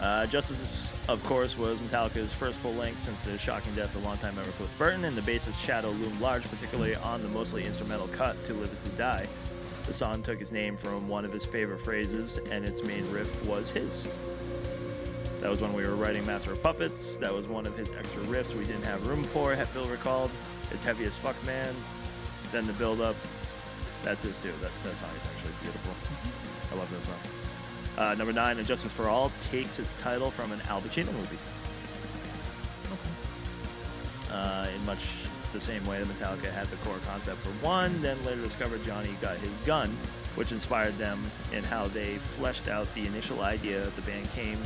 Uh, Justice, of course, was Metallica's first full length since the shocking death of longtime member Cliff Burton, and the bassist shadow loomed large, particularly on the mostly instrumental cut "To Live Is to Die." The song took its name from one of his favorite phrases, and its main riff was his. That was when we were writing Master of Puppets. That was one of his extra riffs we didn't have room for. Hetfield recalled. It's heavy as fuck, man. Then the build up. That's his too. That, that song is actually beautiful. I love that song. Uh, number nine, And Justice for All, takes its title from an Al Pacino movie. Uh, in much the same way that Metallica had the core concept for one, then later discovered Johnny got his gun, which inspired them in how they fleshed out the initial idea the band came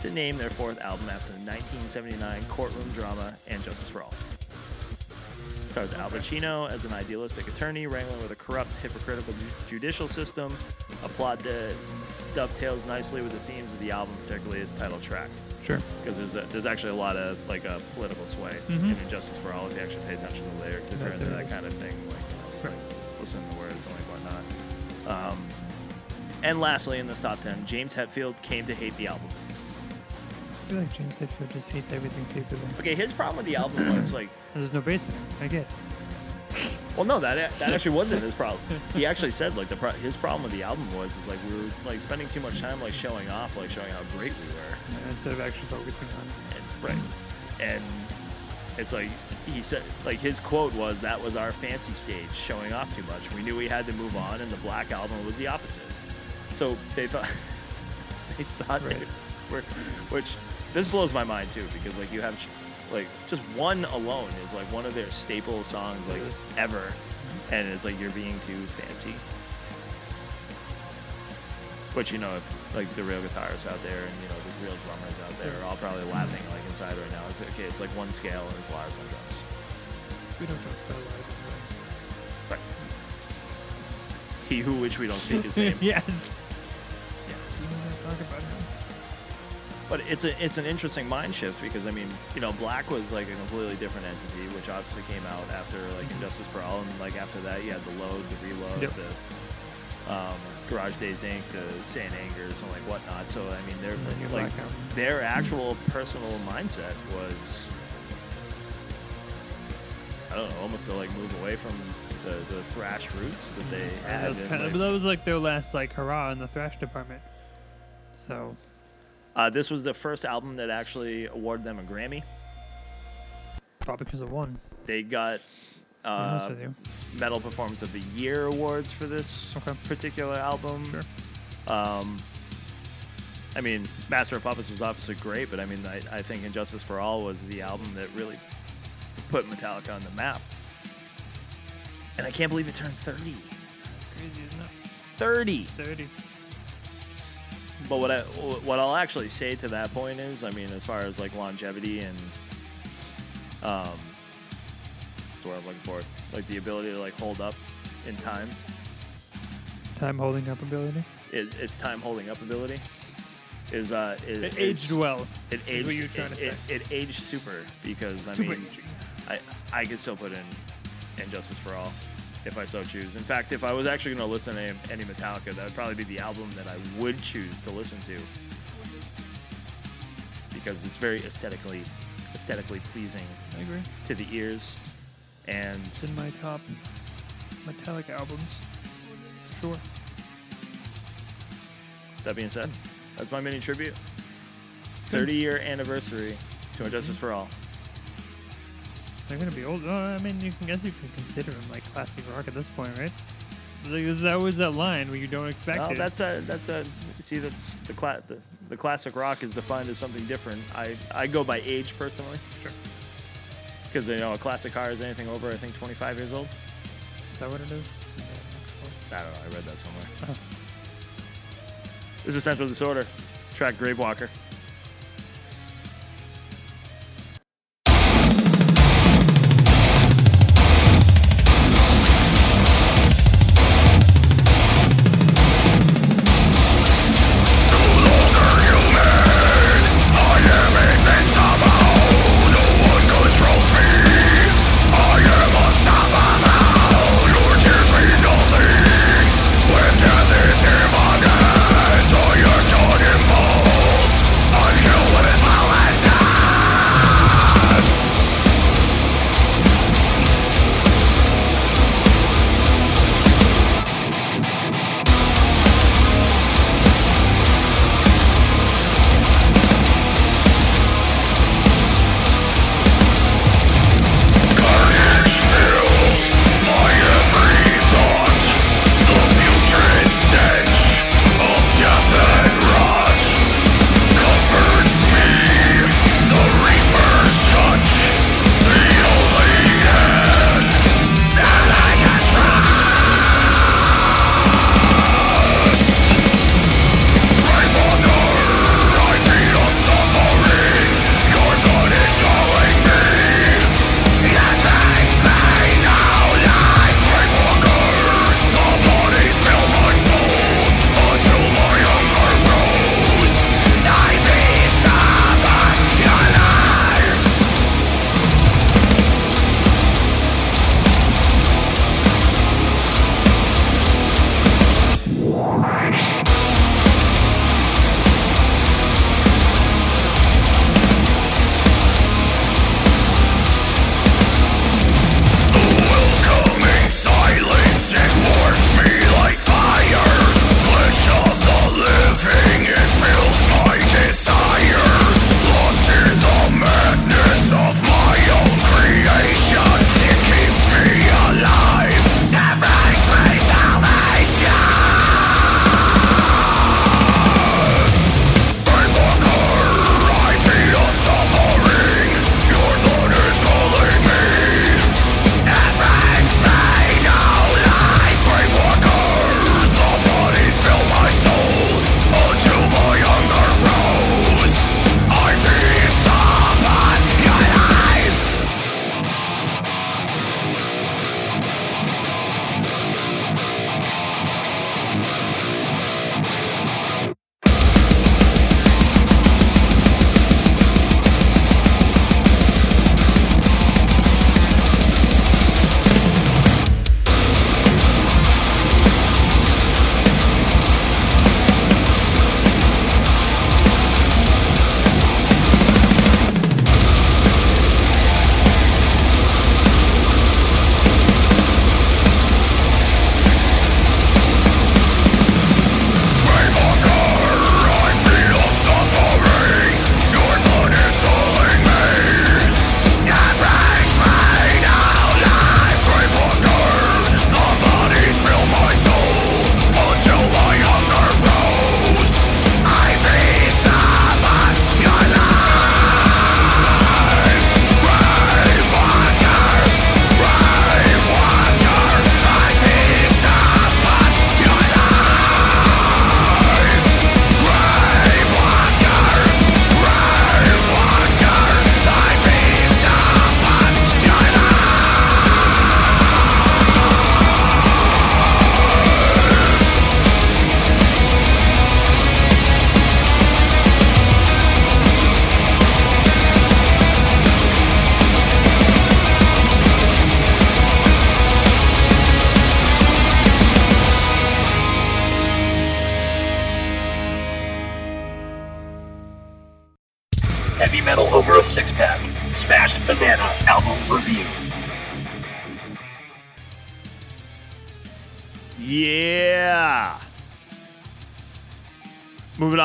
to name their fourth album after the 1979 courtroom drama And Justice for All. Stars Al Pacino as an idealistic attorney wrangling with a corrupt, hypocritical judicial system, a plot that dovetails nicely with the themes of the album, particularly its title track Sure. because there's a, there's actually a lot of like a political sway Mhm. in Justice for All if you actually pay attention to the lyrics. If you're into that kind of thing, like, Right. like listen to the words and like whatnot. Um, and lastly, in this top ten, James Hetfield came to hate the album. I feel like James Hetfield just hates everything secretly. Okay, his problem with the album was like, There's no bass in it. I get. it. well, no, that that actually wasn't his problem. He actually said like the pro- his problem with the album was is like we were like spending too much time like showing off, like showing how great we were. uh, Instead of actually focusing on. And, right. And it's like he said, like his quote was, "That was our fancy stage, showing off too much. We knew we had to move on, and the Black Album was the opposite." So they thought, they thought they Right. were, which this blows my mind too, because like you have, like just one alone is like one of their staple songs like ever, mm-hmm. and it's like you're being too fancy. But you know, like the real guitarists out there and you know the real drummers out there are all probably laughing like inside right now. It's okay. It's like one scale and it's Lars on drums. We don't talk about lies and drugs. Right. He who which we don't speak his name. yes. Yes, we don't talk about him. But it's a it's an interesting mind shift because I mean you know Black was like a completely different entity, which obviously came out after like Injustice for All, and like after that you had the Load, the Reload, Yep. the um, Garage Days Inc., the Saint Angers, and like whatnot. So I mean, their your like their actual personal mindset was I don't know, almost to like move away from the, the thrash roots that they Uh, had. That's kind of, like- that was like their last like hurrah in the thrash department. So uh, this was the first album that actually awarded them a Grammy. probably because of one. They got to be honest uh. Metal Performance of the Year awards for this Okay. particular album. Sure. Um, I mean, Master of Puppets was obviously great, but I mean, I, I think Injustice for All was the album that really put Metallica on the map. And I can't believe it turned 30. Crazy, isn't it? 30. 30. But what I what I'll actually say to that point is, I mean, as far as like longevity and um, the word I'm looking for? Like the ability to like hold up in time. Time holding up ability. It, it's time holding up ability. Is uh, it, It is- aged well. It aged. what it, to it, it aged super because I Super mean, aging. I I could still put in Injustice for All if I so choose. In fact, if I was actually going to listen to any, Metallica, that would probably be the album that I would choose to listen to because it's very aesthetically aesthetically pleasing I agree. to the ears, and It's in my top Metallica albums. Sure. that being said, that's my mini tribute. 30 year anniversary to Injustice for All. They're gonna be old. Oh, I mean, you can guess you can consider them like classic rock at this point, right? Like, there's always that line where you don't expect No, it. that's a that's a see that's the cla- the, the classic rock is defined as something different. I I go by age personally. Sure. Because you know a classic car is anything over I think 25 years old. Is that what it is? I don't know. I read that somewhere. Uh-huh. This is Central Disorder, track Gravewalker. Controls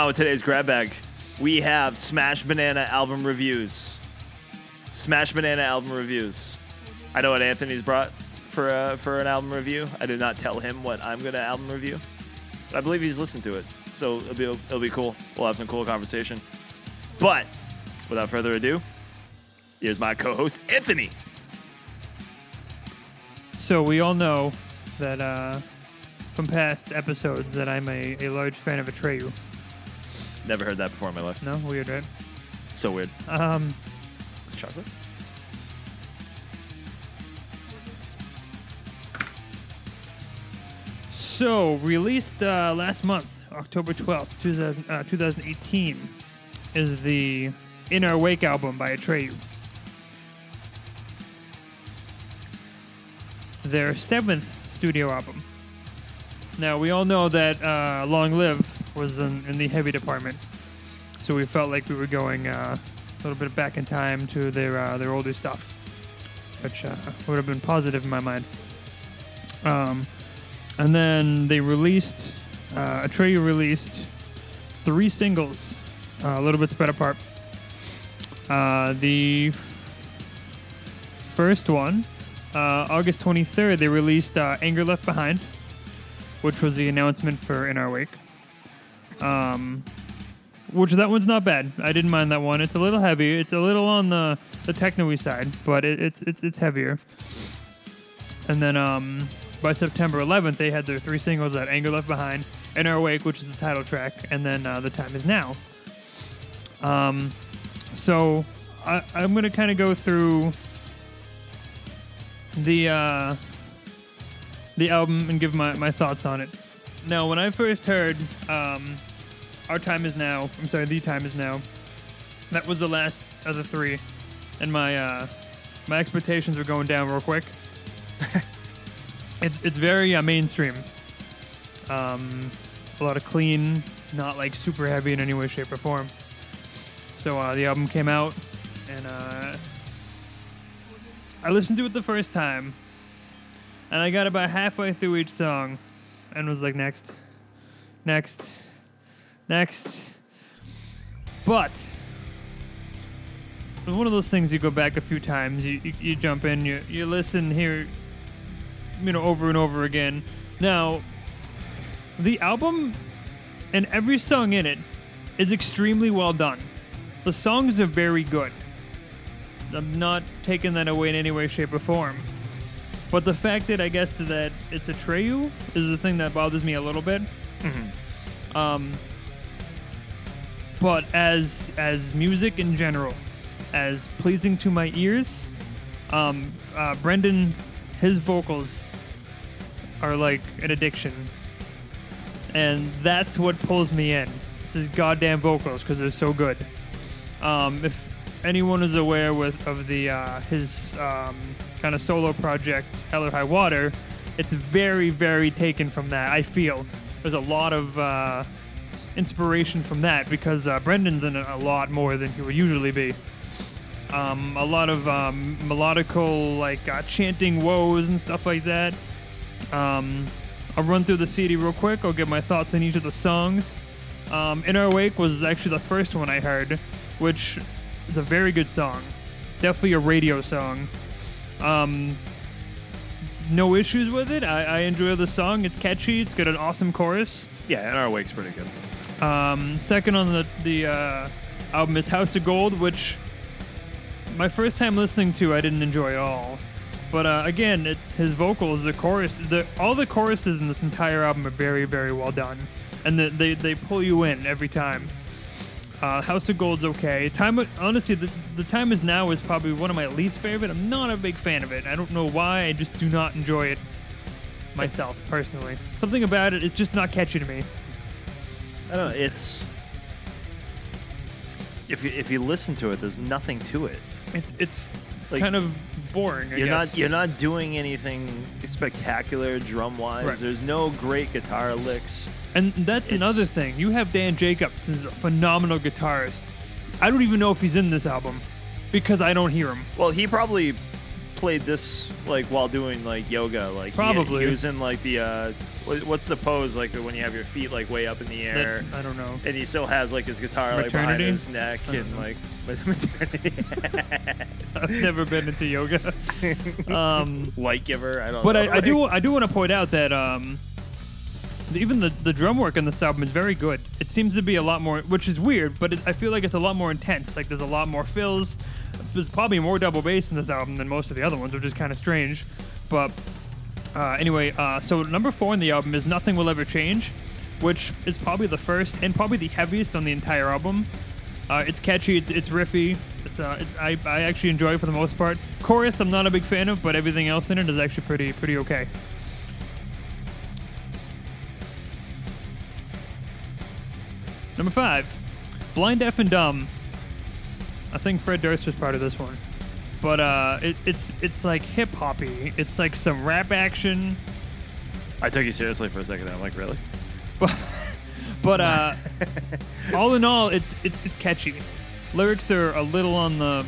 with today's grab bag, we have Smash Banana album reviews. Smash Banana album reviews. I know what Anthony's brought for uh, for an album review. I did not tell him what I'm gonna album review, but I believe he's listened to it, so it'll be it'll be cool. We'll have some cool conversation. But without further ado, here's my co-host Anthony. So we all know that uh, from past episodes that I'm a, a large fan of Atreyu. Never heard that before in my life. No, weird, right? So weird. Um, Chocolate. so released uh, last month, October 12th, 2000, uh, 2018, is the In Our Wake album by Atreyu. Their seventh studio album. Now we all know that uh, Long Live was in, in the heavy department, so we felt like we were going uh, a little bit back in time to their uh, their older stuff, which uh, would have been positive in my mind. Um, and then they released, uh, Atreyu released three singles, uh, a little bit spread apart. Uh, the first one, uh, August 23rd, they released Anger Left Behind, which was the announcement for In Our Wake. Um, which that one's not bad. I didn't mind that one. It's a little heavy. It's a little on the the techno side, but it, it's it's it's heavier. And then um, by September 11th, they had their three singles that Anger Left Behind, In Our Wake, which is the title track, and then uh, The Time Is Now. Um, so I, I'm to kind of go through the uh, the album and give my, my thoughts on it. Now, when I first heard um, Our Time Is Now, I'm sorry, The Time Is Now, that was the last of the three, and my uh, my expectations are going down real quick. it's it's very uh, mainstream. Um, a lot of clean, not like super heavy in any way, shape, or form. So uh, the album came out, and uh, I listened to it the first time, and I got about halfway through each song, and was like, next, next, next. But it's one of those things you go back a few times, you, you, you jump in, you, you listen here, you know, over and over again. Now, the album and every song in it is extremely well done. The songs are very good. I'm not taking that away in any way, shape, or form. But the fact that I guess that it's Atreyu is the thing that bothers me a little bit. Um, but as as music in general, as pleasing to my ears, um, uh, Brandon, his vocals are like an addiction, and that's what pulls me in. It's his goddamn vocals because they're so good. Um, if anyone is aware with of the uh, his um, kind of solo project Hell or High Water, it's very very taken from that. I feel there's a lot of uh, inspiration from that because uh, Brandon's in it a lot more than he would usually be. Um, a lot of um, melodical like uh, chanting woes and stuff like that. Um, I'll run through the CD real quick. I'll give my thoughts on each of the songs. Um, In Our Wake was actually the first one I heard, which is a very good song. Definitely a radio song. Um, no issues with it. I, I enjoy the song. It's catchy. It's got an awesome chorus. Yeah, In our wake's pretty good. Um, second on the the uh, album is House of Gold, which my first time listening to I didn't enjoy all. But uh, again, it's his vocals, the chorus, the all the choruses in this entire album are very very well done, and the, they they pull you in every time. Uh, House of Gold's okay. Time honestly, the, the time is now is probably one of my least favorite. I'm not a big fan of it. I don't know why. I just do not enjoy it myself personally. Something about it is just not catchy to me. I don't know. It's if you if you listen to it, there's nothing to it. It's it's Like, kind of boring. I You're guess. not you're not doing anything spectacular drum wise. Right. There's no great guitar licks. And that's It's- another thing. You have Dan Jacobs, who's a phenomenal guitarist. I don't even know if he's in this album because I don't hear him. Well, he probably played this like while doing like yoga. Like he- Probably. he, was in like the uh, what's the pose like when you have your feet like way up in the That- air, I don't know. and he still has like his guitar like behind Maternity? his neck and know. like with maternity I've never been into yoga. Um, light giver. I don't. but know. I, I do I do want to point out that um, even the, the drum work on this album is very good. It seems to be a lot more, which is weird, but it, I feel like it's a lot more intense. Like there's a lot more fills. There's probably more double bass in this album than most of the other ones, which is kind of strange. But uh, anyway, uh, so number four in the album is "Nothing Will Ever Change," which is probably the first and probably the heaviest on the entire album. Uh, it's catchy, it's, it's riffy. It's, uh, it's I, I actually enjoy it for the most part. Chorus, I'm not a big fan of, but everything else in it is actually pretty pretty okay. Number five, Blind, Deaf, and Dumb. I think Fred Durst was part of this one, but uh, it, it's it's like hip hoppy. It's like some rap action, I took you seriously for a second. I'm like, really? but but uh, all in all, it's it's it's catchy. Lyrics are a little on the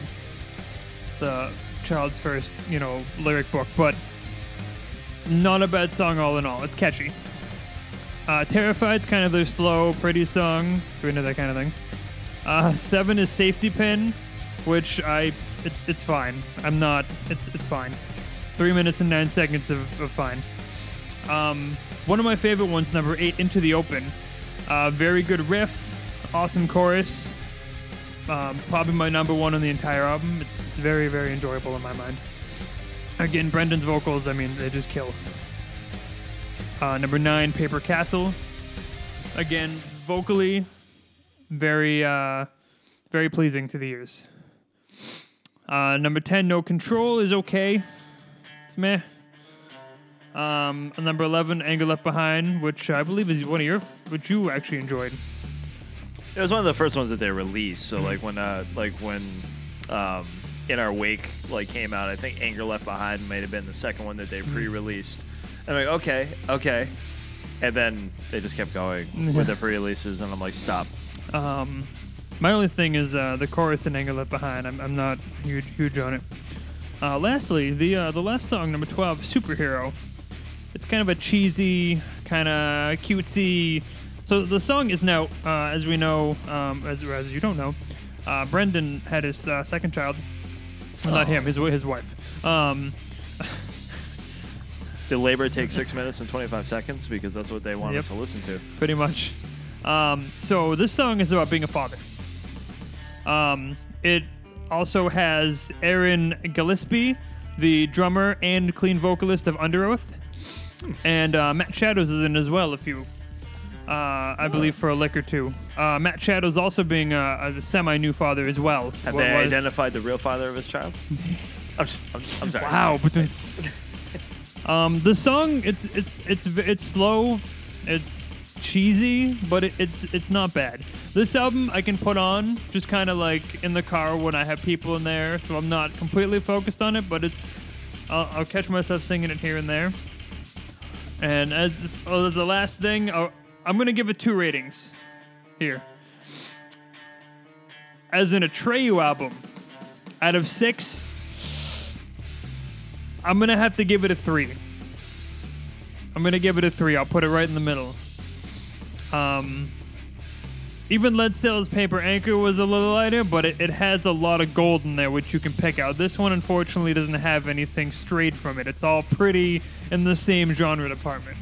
the child's first, you know, lyric book, but not a bad song all in all. It's catchy. Uh, Terrified's kind of their slow, pretty song. Do we know that kind of thing? Uh, seven is Safety Pin, which I it's it's fine. I'm not. It's it's fine. Three minutes and nine seconds of, of fine. Um, one of my favorite ones, number eight, Into the Open. Uh, very good riff, awesome chorus. Um, probably my number one on the entire album. It's, very, very enjoyable in my mind. Again, Brandon's vocals, I mean, they just kill. Uh, number nine, Paper Castle. Again, vocally, very, uh, very pleasing to the ears. Uh, number 10, No Control is okay. It's meh. Um, number 11, Anger Left Behind, which I believe is one of your, which you actually enjoyed. It was one of the first ones that they released. So like when uh like when um in our wake like came out, I think Anger Left Behind might have been the second one that they pre-released. And I'm like, okay, okay. And then they just kept going with the pre-releases, and I'm like, stop. Um, my only thing is uh, the chorus and Anger Left Behind. I'm, I'm not huge huge on it. Uh, lastly, the uh, the last song, number twelve, Superhero. It's kind of a cheesy, kind of cutesy. So the song is now, uh, as we know, um, as as you don't know, uh, Brandon had his uh, second child. Well, Not him, his his wife. Um, Did labor take six minutes and 25 seconds? Because that's what they want Yep. us to listen to. pretty much. Um, so this song is about being a father. Um, it also has Aaron Gillespie, the drummer and clean vocalist of Underoath, and uh, Matt Shadows is in as well. If you, uh, I believe, for a lick or two. Uh, Matt Shadows also being a, a semi-new father as well. Have What they was- identified the real father of his child? I'm, just, I'm, I'm sorry. Wow, but it's um the song it's it's it's v- it's slow, it's cheesy, but it, it's it's not bad. This album I can put on just kind of like in the car when I have people in there, so I'm not completely focused on it, but it's I'll, I'll catch myself singing it here and there. And as oh, as the last thing, i I'm gonna give it two ratings here. As an Atreyu album, out of six, I'm gonna have to give it a three. I'm gonna give it a three. I'll put it right in the middle. Um, even Lead Sail's Paper Anchor was a little lighter, but it, it has a lot of gold in there which you can pick out. This one unfortunately doesn't have anything strayed from it. It's all pretty in the same genre department.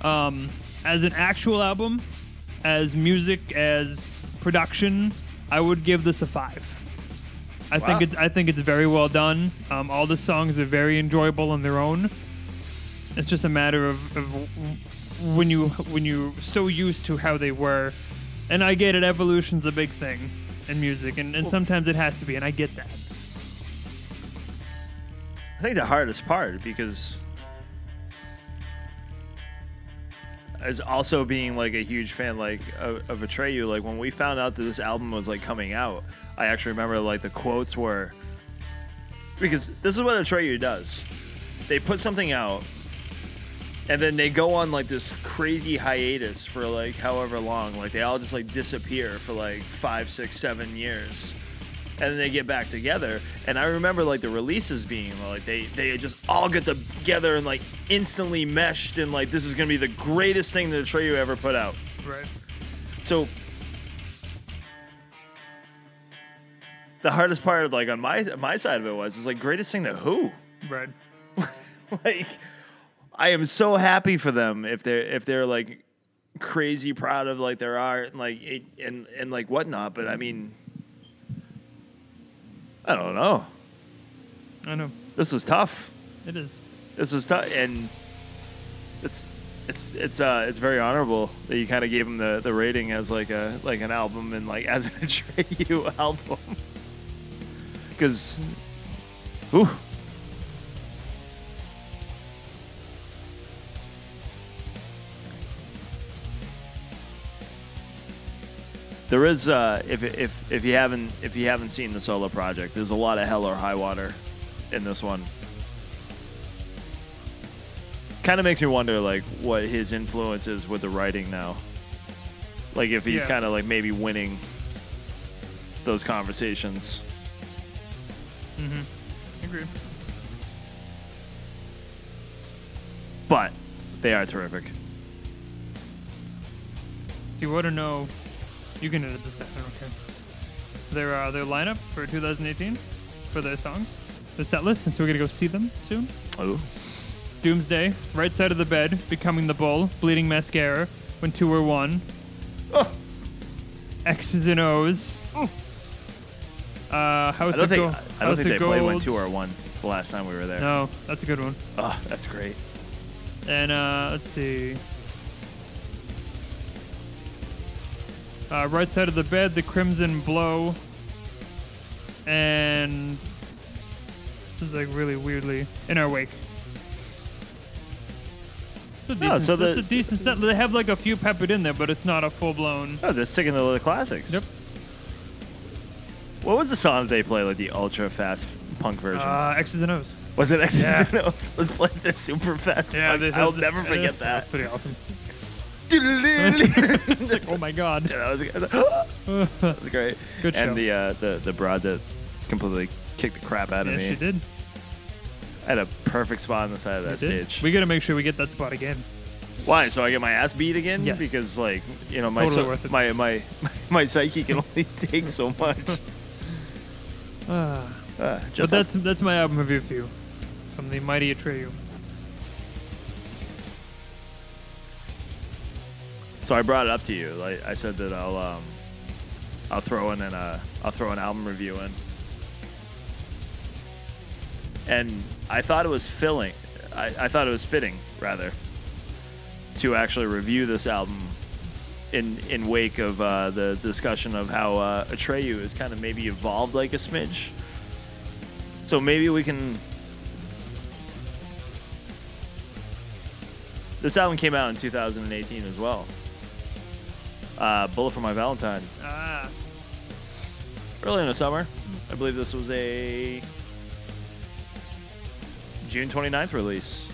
Um, as an actual album, as music, as production, I would give this a five. I Wow. think it's I think it's very well done. Um, all the songs are very enjoyable on their own. It's just a matter of, of when you when you're so used to how they were, and I get it. Evolution's a big thing in music, and, and sometimes it has to be, and I get that. I think the hardest part because as also being like a huge fan like of, of Atreyu, like when we found out that this album was like coming out, I actually remember like the quotes were because this is what Atreyu does. They put something out and then they go on like this crazy hiatus for like however long. Like they all just like disappear for like five, six, seven years. And then they get back together. And I remember like the releases being like they they just all get together and like instantly meshed and like this is gonna be the greatest thing that Atreyu ever put out. Right. So the hardest part, of like on my my side of it, was is like greatest thing that who? Right. like I am so happy for them if they're if they're like crazy proud of like their art and like it, and and like whatnot. But I mean, I don't know. I know. This was tough. It is. This was tough, and it's it's it's uh it's very honorable that you kind of gave him the the rating as like a like an album and like as an Atreyu album. Because, ooh. There is, uh, if, if if you haven't if you haven't seen the solo project, there's a lot of hell or high water in this one. Kind of makes me wonder, like, what his influence is with the writing now. Like, if he's Yeah. kind of like maybe winning those conversations. Mm-hmm. Agreed. But they are terrific. Do you want to know? You can edit this out. I don't care. Their uh, their lineup for 2018 for their songs, their set list, since we're gonna go see them soon. Oh, Doomsday, Right Side of the Bed, Becoming the Bull, Bleeding Mascara, When Two Were One, Oh. X's and O's. Uh, House I don't of think Go- I don't think they played one two or one the last time we were there. No, that's a good one. Oh, that's great. And uh, let's see. Uh, right side of the bed, the Crimson Blow, and this is like really weirdly in our wake. It's a decent, Oh, so it's the- a decent set. They have like a few peppered in there, but it's not a full blown. Oh, they're sticking to the classics. Yep. What was the song that they played, like the ultra fast punk version? Uh, X's and O's. was it X's yeah. and O's? Let's play the super fast Yeah, punk. I'll never forget that. pretty awesome. That It's like, oh my god. was, that was great. Good and show. the uh, the the broad that completely kicked the crap out of yeah, me. she did. I had a perfect spot on the side of that did. stage. We gotta make sure we get that spot again. Why? So I get my ass beat again? Yes. Because like you know my Totally so- worth it. my my my psyche can only take so much. Ah. Uh, But just that's that's my album review for you, from the mighty Atreyu. So I brought it up to you. Like I said that I'll um, I'll throw in an uh, I'll throw an album review in. And I thought it was filling. I, I thought it was fitting rather to actually review this album in in wake of uh, the discussion of how uh, Atreyu has kind of maybe evolved like a smidge. So maybe we can. This album came out in 2018 as well. Uh, Bullet for My Valentine. Ah. Early in the summer. I believe this was a June 29th release.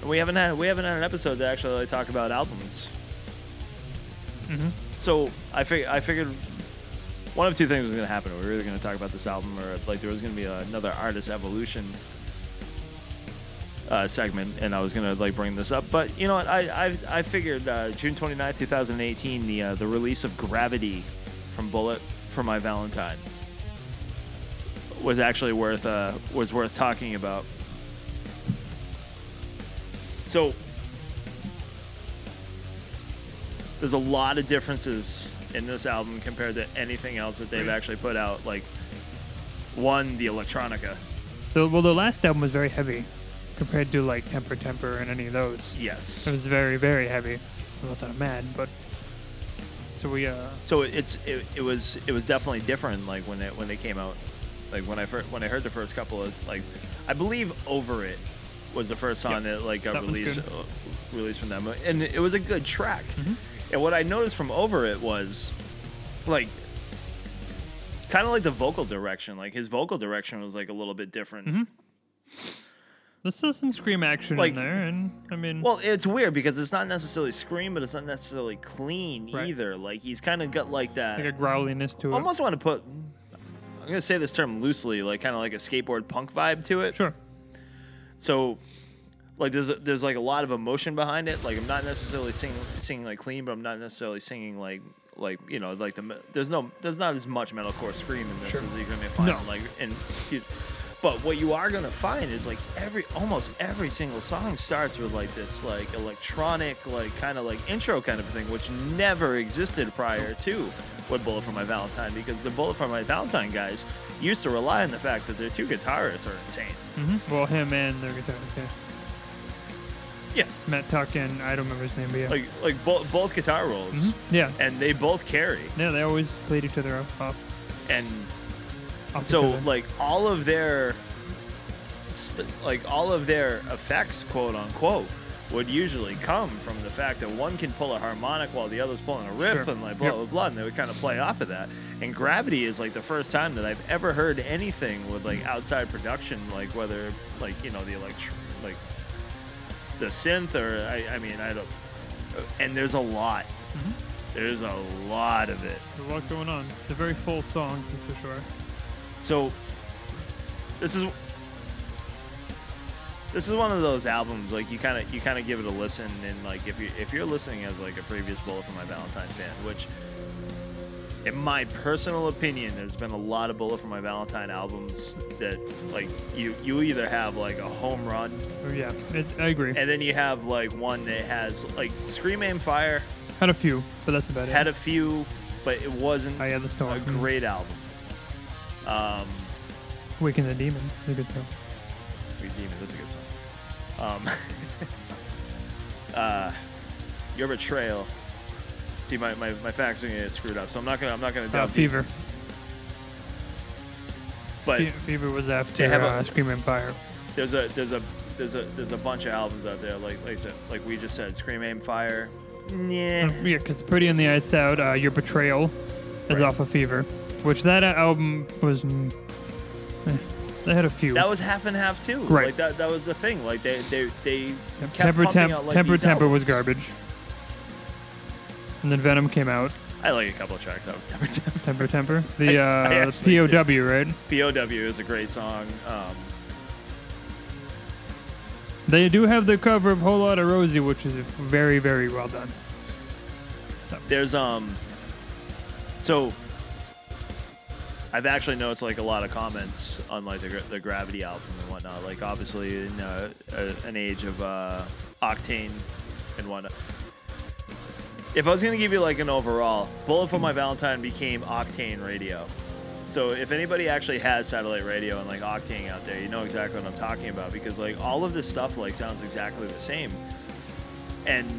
And we haven't had we haven't had an episode to actually like, talk about albums. hmm So I fig- I figured one of two things was gonna happen. We were either gonna talk about this album or like there was gonna be another artist evolution uh, segment, and I was gonna like bring this up. But you know what? I I, I figured uh, June 29th, 2018, the uh, the release of Gravity from Bullet for My Valentine was actually worth uh, was worth talking about. So there's a lot of differences in this album compared to anything else that they've actually put out. Like one, the electronica. So, well, the last album was very heavy compared to like Temper Temper and any of those. Yes. It was very, very heavy. I'm Not that I'm mad, but so we uh So it's it, it was it was definitely different like when it when they came out. Like when I first when I heard the first couple of like I believe Over It was the first song Yeah, that like got that released uh, released from them and it was a good track. Mhm. And what I noticed from Over It was like kind of like the vocal direction. Like his vocal direction was like a little bit different. Mhm. There's still some scream action Like- in there, and I mean, Well, it's weird because it's not necessarily scream, but it's not necessarily clean Right. either. Like he's kind of got like that. like a growliness to it. I almost want to put. I'm gonna say this term loosely, like kind of like a skateboard punk vibe to it. Sure. So, like there's a, there's like a lot of emotion behind it. Like I'm not necessarily singing singing like clean, but I'm not necessarily singing like like you know like the there's no there's not as much metalcore scream in this Sure. as you're gonna find No. like in. But what you are gonna find is like every almost every single song starts with like this like electronic like kind of like intro kind of thing, which never existed prior to what Bullet for My Valentine because the Bullet for My Valentine guys used to rely on the fact that their two guitarists are insane. Mm-hmm. Well, him and their guitarist, yeah. Yeah, Matt Tuck and I don't remember his name, but yeah. like like both both guitar rolls, Mhm. Yeah. and they both carry. Yeah, they always played each other off. off, And off so like all of their st- like all of their effects, quote unquote, would usually come from the fact that one can pull a harmonic while the other's pulling a riff Sure. and like blah Yep. blah blah, and they would kind of play off of that. And Gravity is like the first time that I've ever heard anything with like outside production, like whether like you know the electr like the synth or I, I mean I don't. And there's a lot. Mm-hmm. There's a lot of it. There's a lot going on. It's a very full song, for sure. So this is this is one of those albums like you kind of you kind of give it a listen and like if you if you're listening as like a previous Bullet for My Valentine fan, which in my personal opinion, there's been a lot of Bullet for My Valentine albums that like you you either have like a home run Oh, yeah, it, I agree. and then you have like one that has like Scream Aim Fire Had a few, but that's about it. had a few, but it wasn't I had the a great album. Um, Waking the Demon, is a good song. Waking the Demon is a good song. Um, uh, Your Betrayal. See, my, my, my facts are gonna get screwed up, so I'm not gonna I'm not gonna Uh, deep, Fever. But Fe- Fever was after have a- uh, Scream Aim Fire. there's a there's a there's a there's a bunch of albums out there like like said like we just said Scream Aim Fire. Yeah. Yeah, because Pretty in the Ice Out, uh, Your Betrayal is Right. off of Fever, which that album was. eh, they had a few. That was half and half too. Right. Like that that was the thing. Like they they they kept Temper pumping Temp- out like Temper these Temper was albums. garbage. And then Venom came out. I like a couple of tracks out of Temper Temper. Temper Temper. The I- I uh, actually. POW, right? POW is a great song. Um, They do have the cover of Whole Lotta Rosie, which is very, very well done. So, there's um so I've actually noticed like a lot of comments on like the, the Gravity album and whatnot. Like obviously in uh, a, an age of uh, Octane and whatnot. If I was gonna give you like an overall, Bullet for My Valentine became Octane Radio. So if anybody actually has satellite radio and like Octane out there, you know exactly what I'm talking about because like all of this stuff like sounds exactly the same. And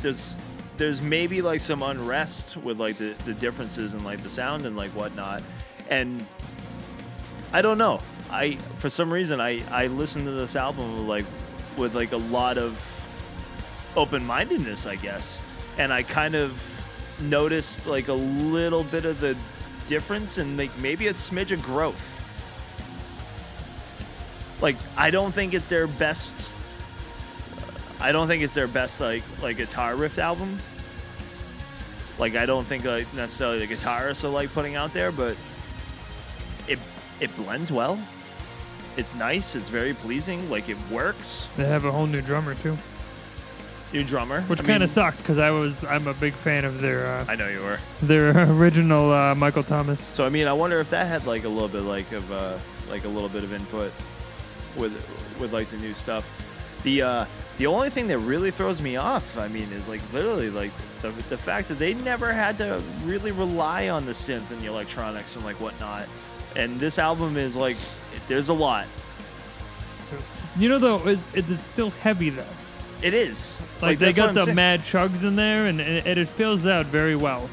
there's there's maybe like some unrest with like the, the differences in like the sound and like whatnot. And I don't know. I for some reason I I listened to this album like with like a lot of open mindedness, I guess. And I kind of noticed like a little bit of the difference and like maybe a smidge of growth. Like I don't think it's their best I don't think it's their best like like guitar riff album. Like I don't think like necessarily the guitarists are like putting out there, but it it blends well. It's nice. It's very pleasing. Like it works. they have a whole new drummer too, New drummer, which I kind of sucks because I was I'm a big fan of their uh, I know you were. their original uh, Michael Thomas. So I mean, I wonder if that had like a little bit like of uh, like a little bit of input with with like the new stuff. The uh, the only thing that really throws me off, I mean, is like literally like the, the fact that they never had to really rely on the synth and the electronics and like whatnot. And this album is like, there's a lot. You know though, it's, it's still heavy though. It is Like, they got the saying. mad chugs in there, and, and it fills out very well.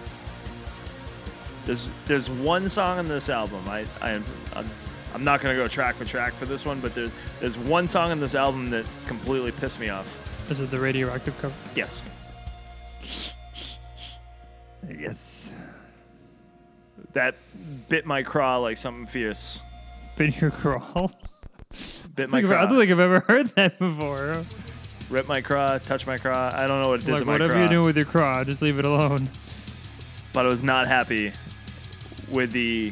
There's there's one song on this album. I I am I'm, I'm not gonna go track for track for this one, but there's there's one song on this album that completely pissed me off. Is it the radioactive cover. Yes. Yes. That bit my craw like something fierce. Bit your crawl. Bit my I've- I craw. don't think I've ever heard that before. Rip my craw. Touch my craw. I don't know what it did Like to my whatever craw. you're doing with your craw, just leave it alone. but I was not happy with the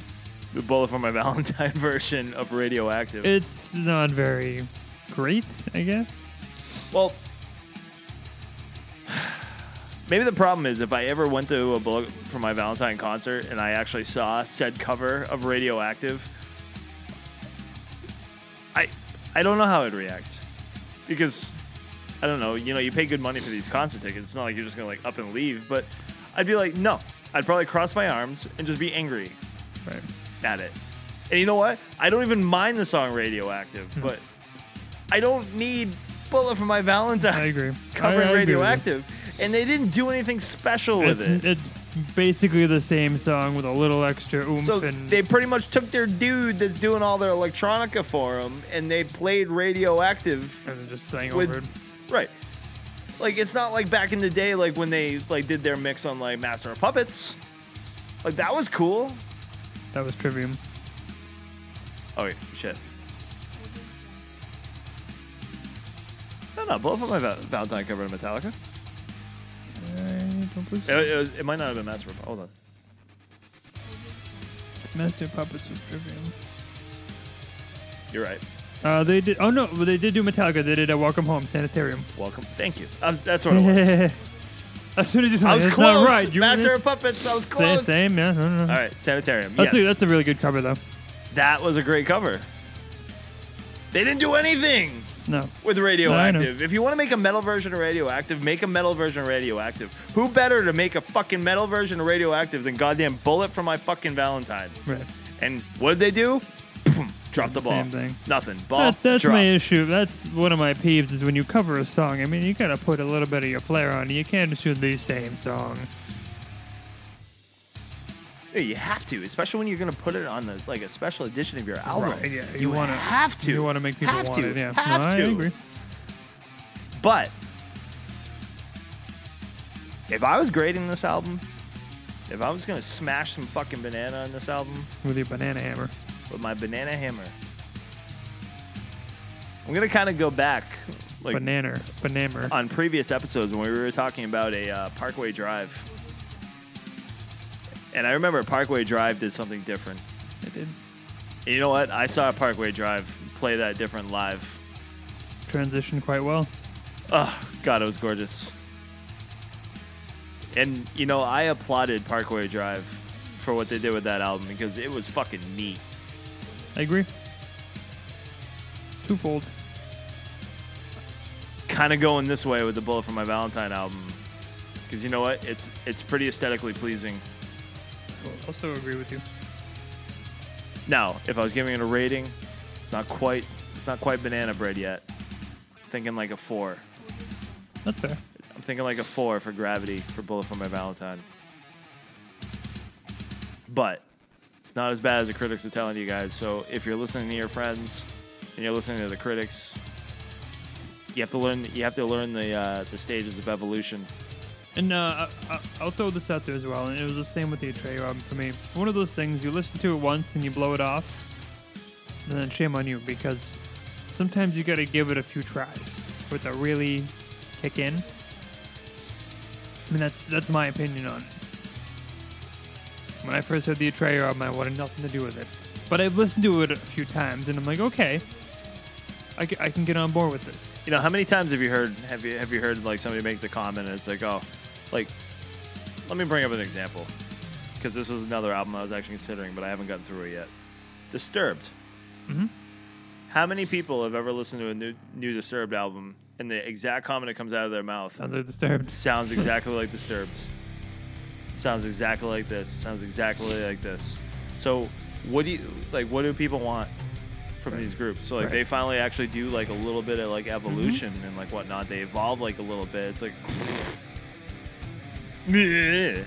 the bullet for my Valentine version of Radioactive. It's not very great, I guess. well, maybe the problem is if I ever went to a bullet for my Valentine concert and I actually saw said cover of Radioactive, I I don't know how I'd react because I don't know. You know, you pay good money for these concert tickets. It's not like you're just gonna like up and leave. But I'd be like, no. I'd probably cross my arms and just be angry Right. at it. And you know what? I don't even mind the song Radioactive, Hmm. but I don't need Bullet for My Valentine I agree. covering I- I agree. Radioactive. And they didn't do anything special with It's, it. it's basically the same song with a little extra oomph So and they pretty much took their dude that's doing all their electronica for them and they played Radioactive and then just sang with- over it. Right. Like it's not like back in the day, like when they like did their mix on like Master of Puppets. Like that was cool. That was Trivium. Oh wait, shit. No, no, both of my Val- Valentine cover in Metallica. I It, so. it, was, it might not have been Master of Hold on. Master of Puppets was Trivium. You're right. Uh, they did. Oh no, they did do Metallica. They did a Welcome Home Sanitarium. Welcome. Thank you. Um, that's what it was. as soon as you I was close. right. You Master of Puppets. I was same, close. same, yeah. No, no, no. All right, Sanitarium. That's, yes. a, that's a really good cover though. that was a great cover. They didn't do anything No, with. Radioactive. If you want to make a metal version of Radioactive, make a metal version of Radioactive. Who better to make a fucking metal version of Radioactive than goddamn Bullet for my fucking Valentine? right. And what did they do? Drop the ball. Same thing. Nothing. Ball. That, that's drop. my issue. That's one of my peeves is when you cover a song. I mean, you gotta put a little bit of your flair on it. You can't just do the same song. Yeah, you have to, especially when you're gonna put it on the like a special edition of your album. Right, yeah, you, you wanna- have to. You want to make people have want to. it. Yeah, Have no, to. I agree. But if I was grading this album, if I was gonna smash some fucking banana on this album With your banana hammer. with my banana hammer, I'm gonna kind of go back, like banana. Banana. on previous episodes when we were talking about a uh, Parkway Drive. And I remember Parkway Drive did something different. It did And you know what? I saw Parkway Drive play that different live. transition quite well. Oh, God, it was gorgeous. And, you know, I applauded Parkway Drive for what they did with that album because it was fucking neat. I agree. Twofold. Kind of going this way with the Bullet for My Valentine album. Because you know what? It's it's pretty aesthetically pleasing. I also agree with you. Now, if I was giving it a rating, it's not quite it's not quite banana bread yet. I'm thinking like a four. That's fair. I'm thinking like a four for Gravity for Bullet for My Valentine. But it's not as bad as the critics are telling you guys. So if you're listening to your friends and you're listening to the critics, you have to learn. You have to learn the uh, the stages of evolution. And uh, I, I- I'll throw this out there as well. And it was the same with the Atreyu album for me. One of those things you listen to it once and you blow it off, and then shame on you because sometimes you got to give it a few tries for it to really kick in. I mean, that's that's my opinion on it. When I first heard the Atreyu album, I wanted nothing to do with it. But I've listened to it a few times, and I'm like, okay, I, I can get on board with this. You know, how many times have you heard have you have you heard like somebody make the comment and it's like, oh, like, let me bring up an example because this was another album I was actually considering, but I haven't gotten through it yet. Disturbed. Mhm. How many people have ever listened to a new new Disturbed album and the exact comment that comes out of their mouth Sounds like disturbed. sounds exactly like Disturbed? Sounds exactly like this. Sounds exactly like this. So, what do you like? What do people want from these groups? So, like, Right. they finally actually do like a little bit of like evolution and like whatnot. They evolve like a little bit. It's like,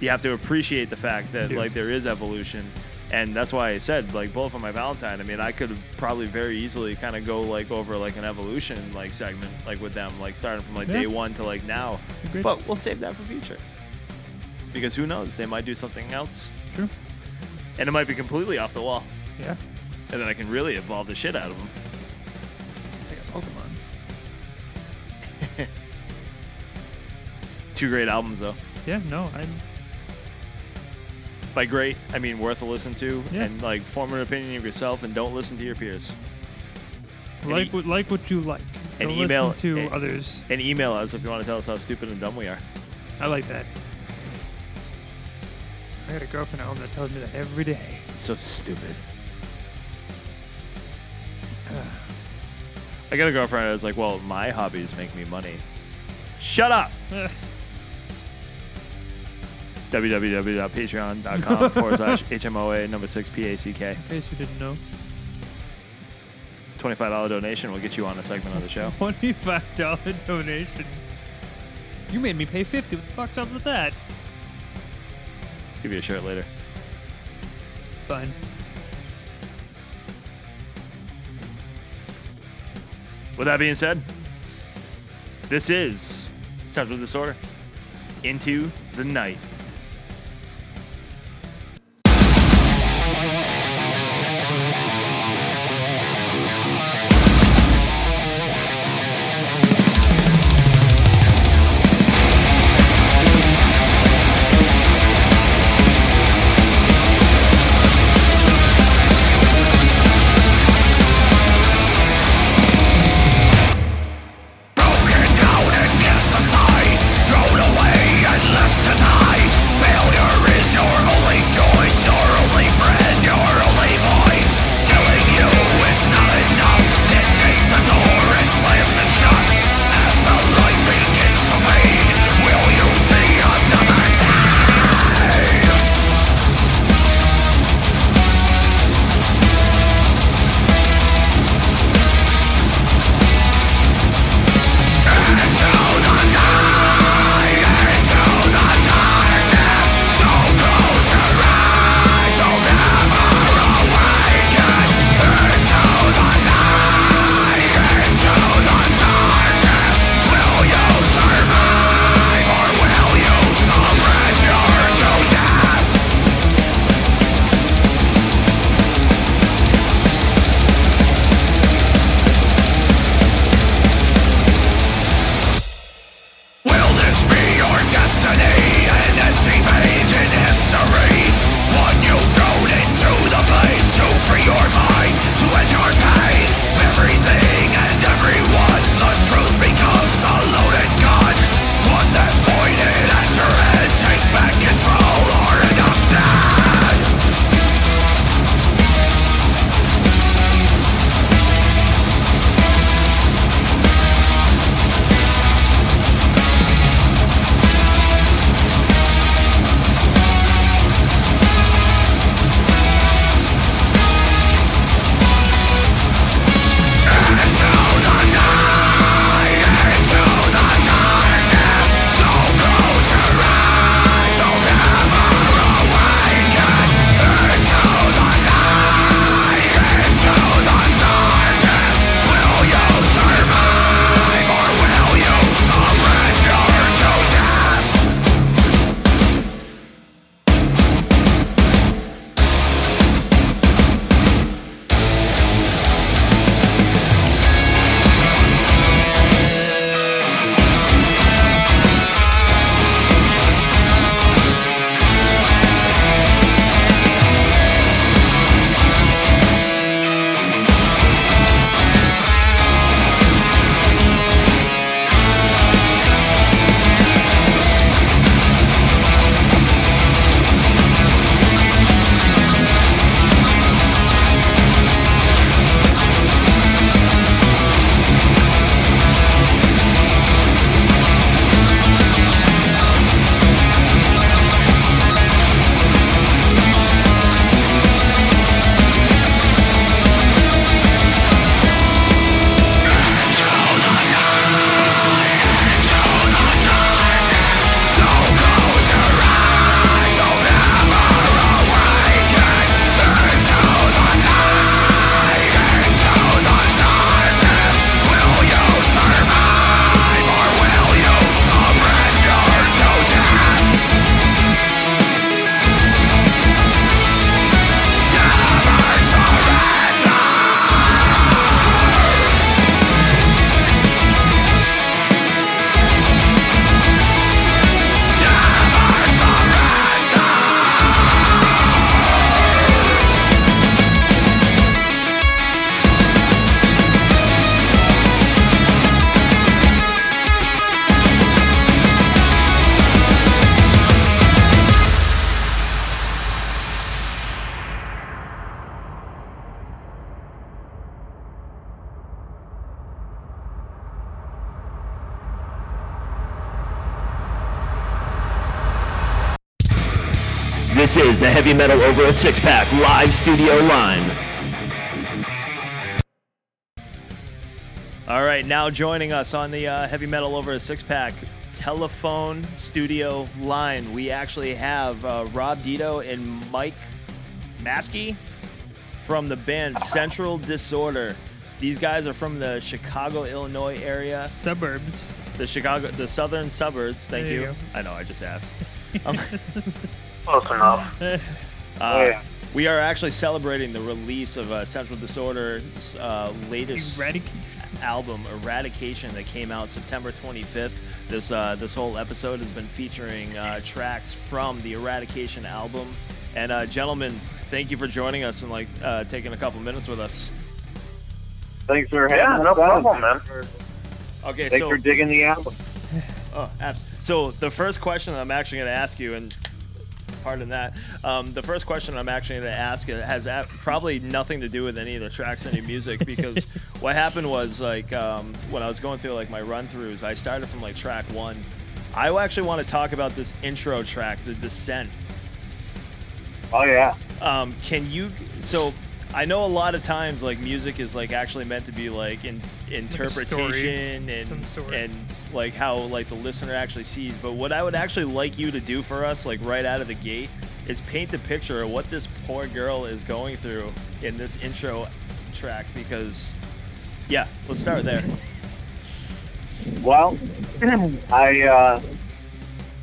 you have to appreciate the fact that like there is evolution. And that's why I said like both for my Valentine. I mean, I could probably very easily kind of go like over like an evolution like segment like with them, like starting from like Yeah. day one to like now. Agreed. But we'll save that for future because who knows? They might do something else, True. and it might be completely off the wall. Yeah. and then I can really evolve the shit out of them. I got Pokemon. Two great albums though. Yeah, no, I. By great, I mean worth a listen to, Yeah. and like form an opinion of yourself, and don't listen to your peers. Like e- what like what you like. and Don't email- listen to and- others. And email us if you want to tell us how stupid and dumb we are. I like that. I got a girlfriend at home that tells me that every day. So stupid. I got a girlfriend that's like, well, my hobbies make me money. Shut up! www.patreon.com forward slash HMOA number six PACK. In case you didn't know. $25 donation will get you on a segment of the show. Twenty-five dollar donation. You made me pay fifty. What the fuck's up with that? Give you a shirt later. Fine. With that being said, this is Central Disorder. Into the night. Heavy Metal Over a Six Pack live studio line. All right, now joining us on the uh, Heavy Metal Over a Six Pack telephone studio line, we actually have uh, Rob Dito and Mike Maskey from the band Central Disorder. These guys are from the Chicago, Illinois area, Suburbs. the Chicago, the southern suburbs. Thank There you you. I know, I just asked. Um, Close enough. Uh, yeah. We are actually celebrating the release of uh, Central Disorder's uh, latest Eradication. album, Eradication, that came out September 25th. This uh, this whole episode has been featuring uh, tracks from the Eradication album. And uh, gentlemen, thank you for joining us and like uh, taking a couple minutes with us. Thanks for having Yeah, no problem, man. Okay, Thanks so for digging the album. Oh, abs- so the first question that I'm actually going to ask you, and pardon that, um, the first question I'm actually going to ask has a- probably nothing to do with any of the tracks, any music, because what happened was like um, when I was going through like my run-throughs, I started from like track one. I actually want to talk about this intro track, the Descent. Oh yeah. Um, can you? So I know a lot of times like music is like actually meant to be like in interpretation some and and like how like the listener actually sees. But what I would actually like you to do for us, like right out of the gate, is paint the picture of what this poor girl is going through in this intro track. Because yeah, let's start there. Well, I uh,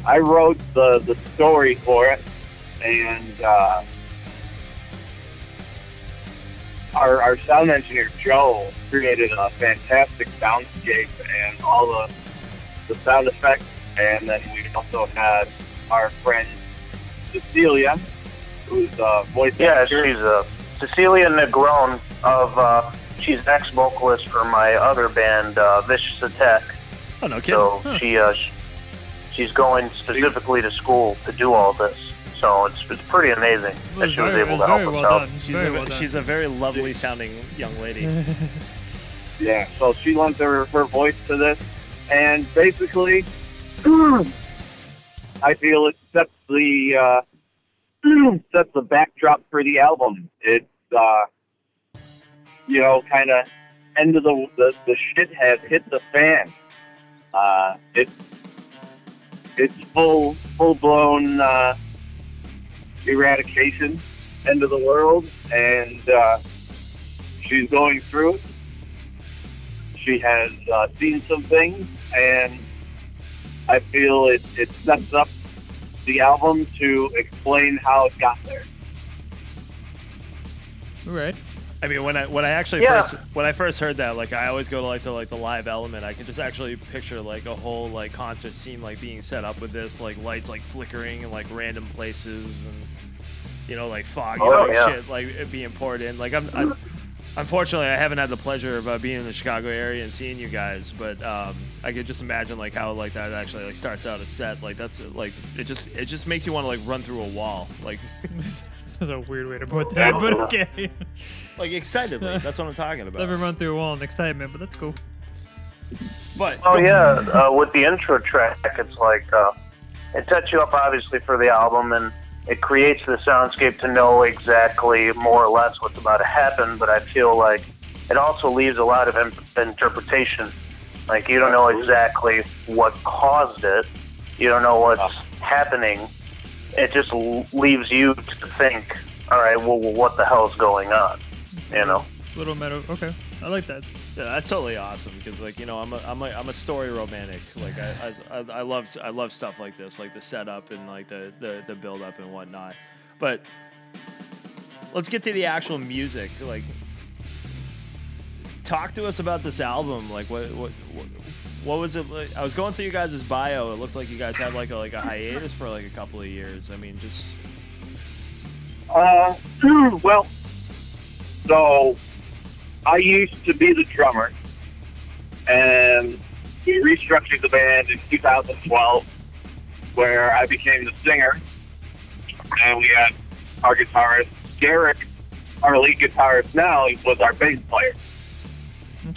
I wrote the the story for it, and uh, our our sound engineer Joe created a fantastic soundscape and all the the sound effects, and then we also had our friend Cecilia, who's a voice Yeah, actor. she's a Cecilia Negron of, uh, she's ex-vocalist for my other band, uh, Vicious Attack. Oh no, kid. So she, uh, she's going specifically to school to do all this. So it's, it's pretty amazing that she was very, able to very help us out. She's very a, well she's a very lovely sounding young lady. Yeah, so she lends her, her voice to this, and basically, I feel it sets the uh, sets the backdrop for the album. It's uh, you know, kind of end of the, the the shit has hit the fan. Uh, it's it's full full blown uh, eradication, end of the world, and uh, she's going through it she has uh, seen some things, and I feel it, it sets up the album to explain how it got there. All right. I mean, when I when I actually Yeah. first when I first heard that, like I always go to like the like the live element. I can just actually picture like a whole like concert scene like being set up with this like lights like flickering in like random places and you know like fog Oh, and yeah. shit like being poured in. Like I'm, I'm unfortunately I haven't had the pleasure of uh, being in the Chicago area and seeing you guys, but um, I could just imagine like how like that actually like starts out a set. Like that's like it just it just makes you want to like run through a wall like That's a weird way to put that, but okay. like excitedly. That's what I'm talking about. Never run through a wall in excitement, but that's cool. But Oh yeah, uh, with the intro track, it's like uh, it sets you up obviously for the album, and it creates the soundscape to know exactly more or less what's about to happen. But I feel like it also leaves a lot of in- interpretation. Like you don't know exactly what caused it, you don't know what's happening. It just leaves you to think, all right, well, well, what the hell's going on? You know. Little meadow. Okay. I like that. Yeah, that's totally awesome because like you know I'm a I'm a, I'm a story romantic. Like I, I I I love I love stuff like this, like the setup and like the the the build up and whatnot. But let's get to the actual music. Like, talk to us about this album. Like, what what what, what was it? Like? I was going through you guys' bio. It looks like you guys had like a like a hiatus for like a couple of years. I mean, just Uh, well, so I used to be the drummer, and we restructured the band in 2012, where I became the singer, and we had our guitarist Derek, our lead guitarist now, was our bass player.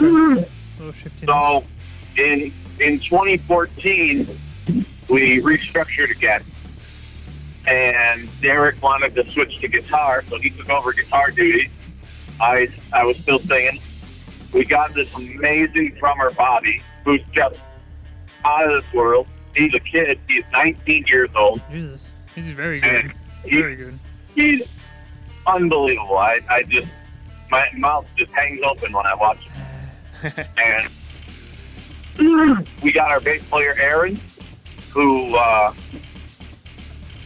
Okay. little shifting. So in in 2014, we restructured again, and and Derek wanted to switch to guitar, so he took over guitar duty. I I was still singing. We got this amazing drummer, Bobby, who's just out of this world. He's a kid. He's 19 years old. Jesus, he's very good. And he, Very good. he's unbelievable. I, I just my mouth just hangs open when I watch him. and we got our bass player Aaron, who uh,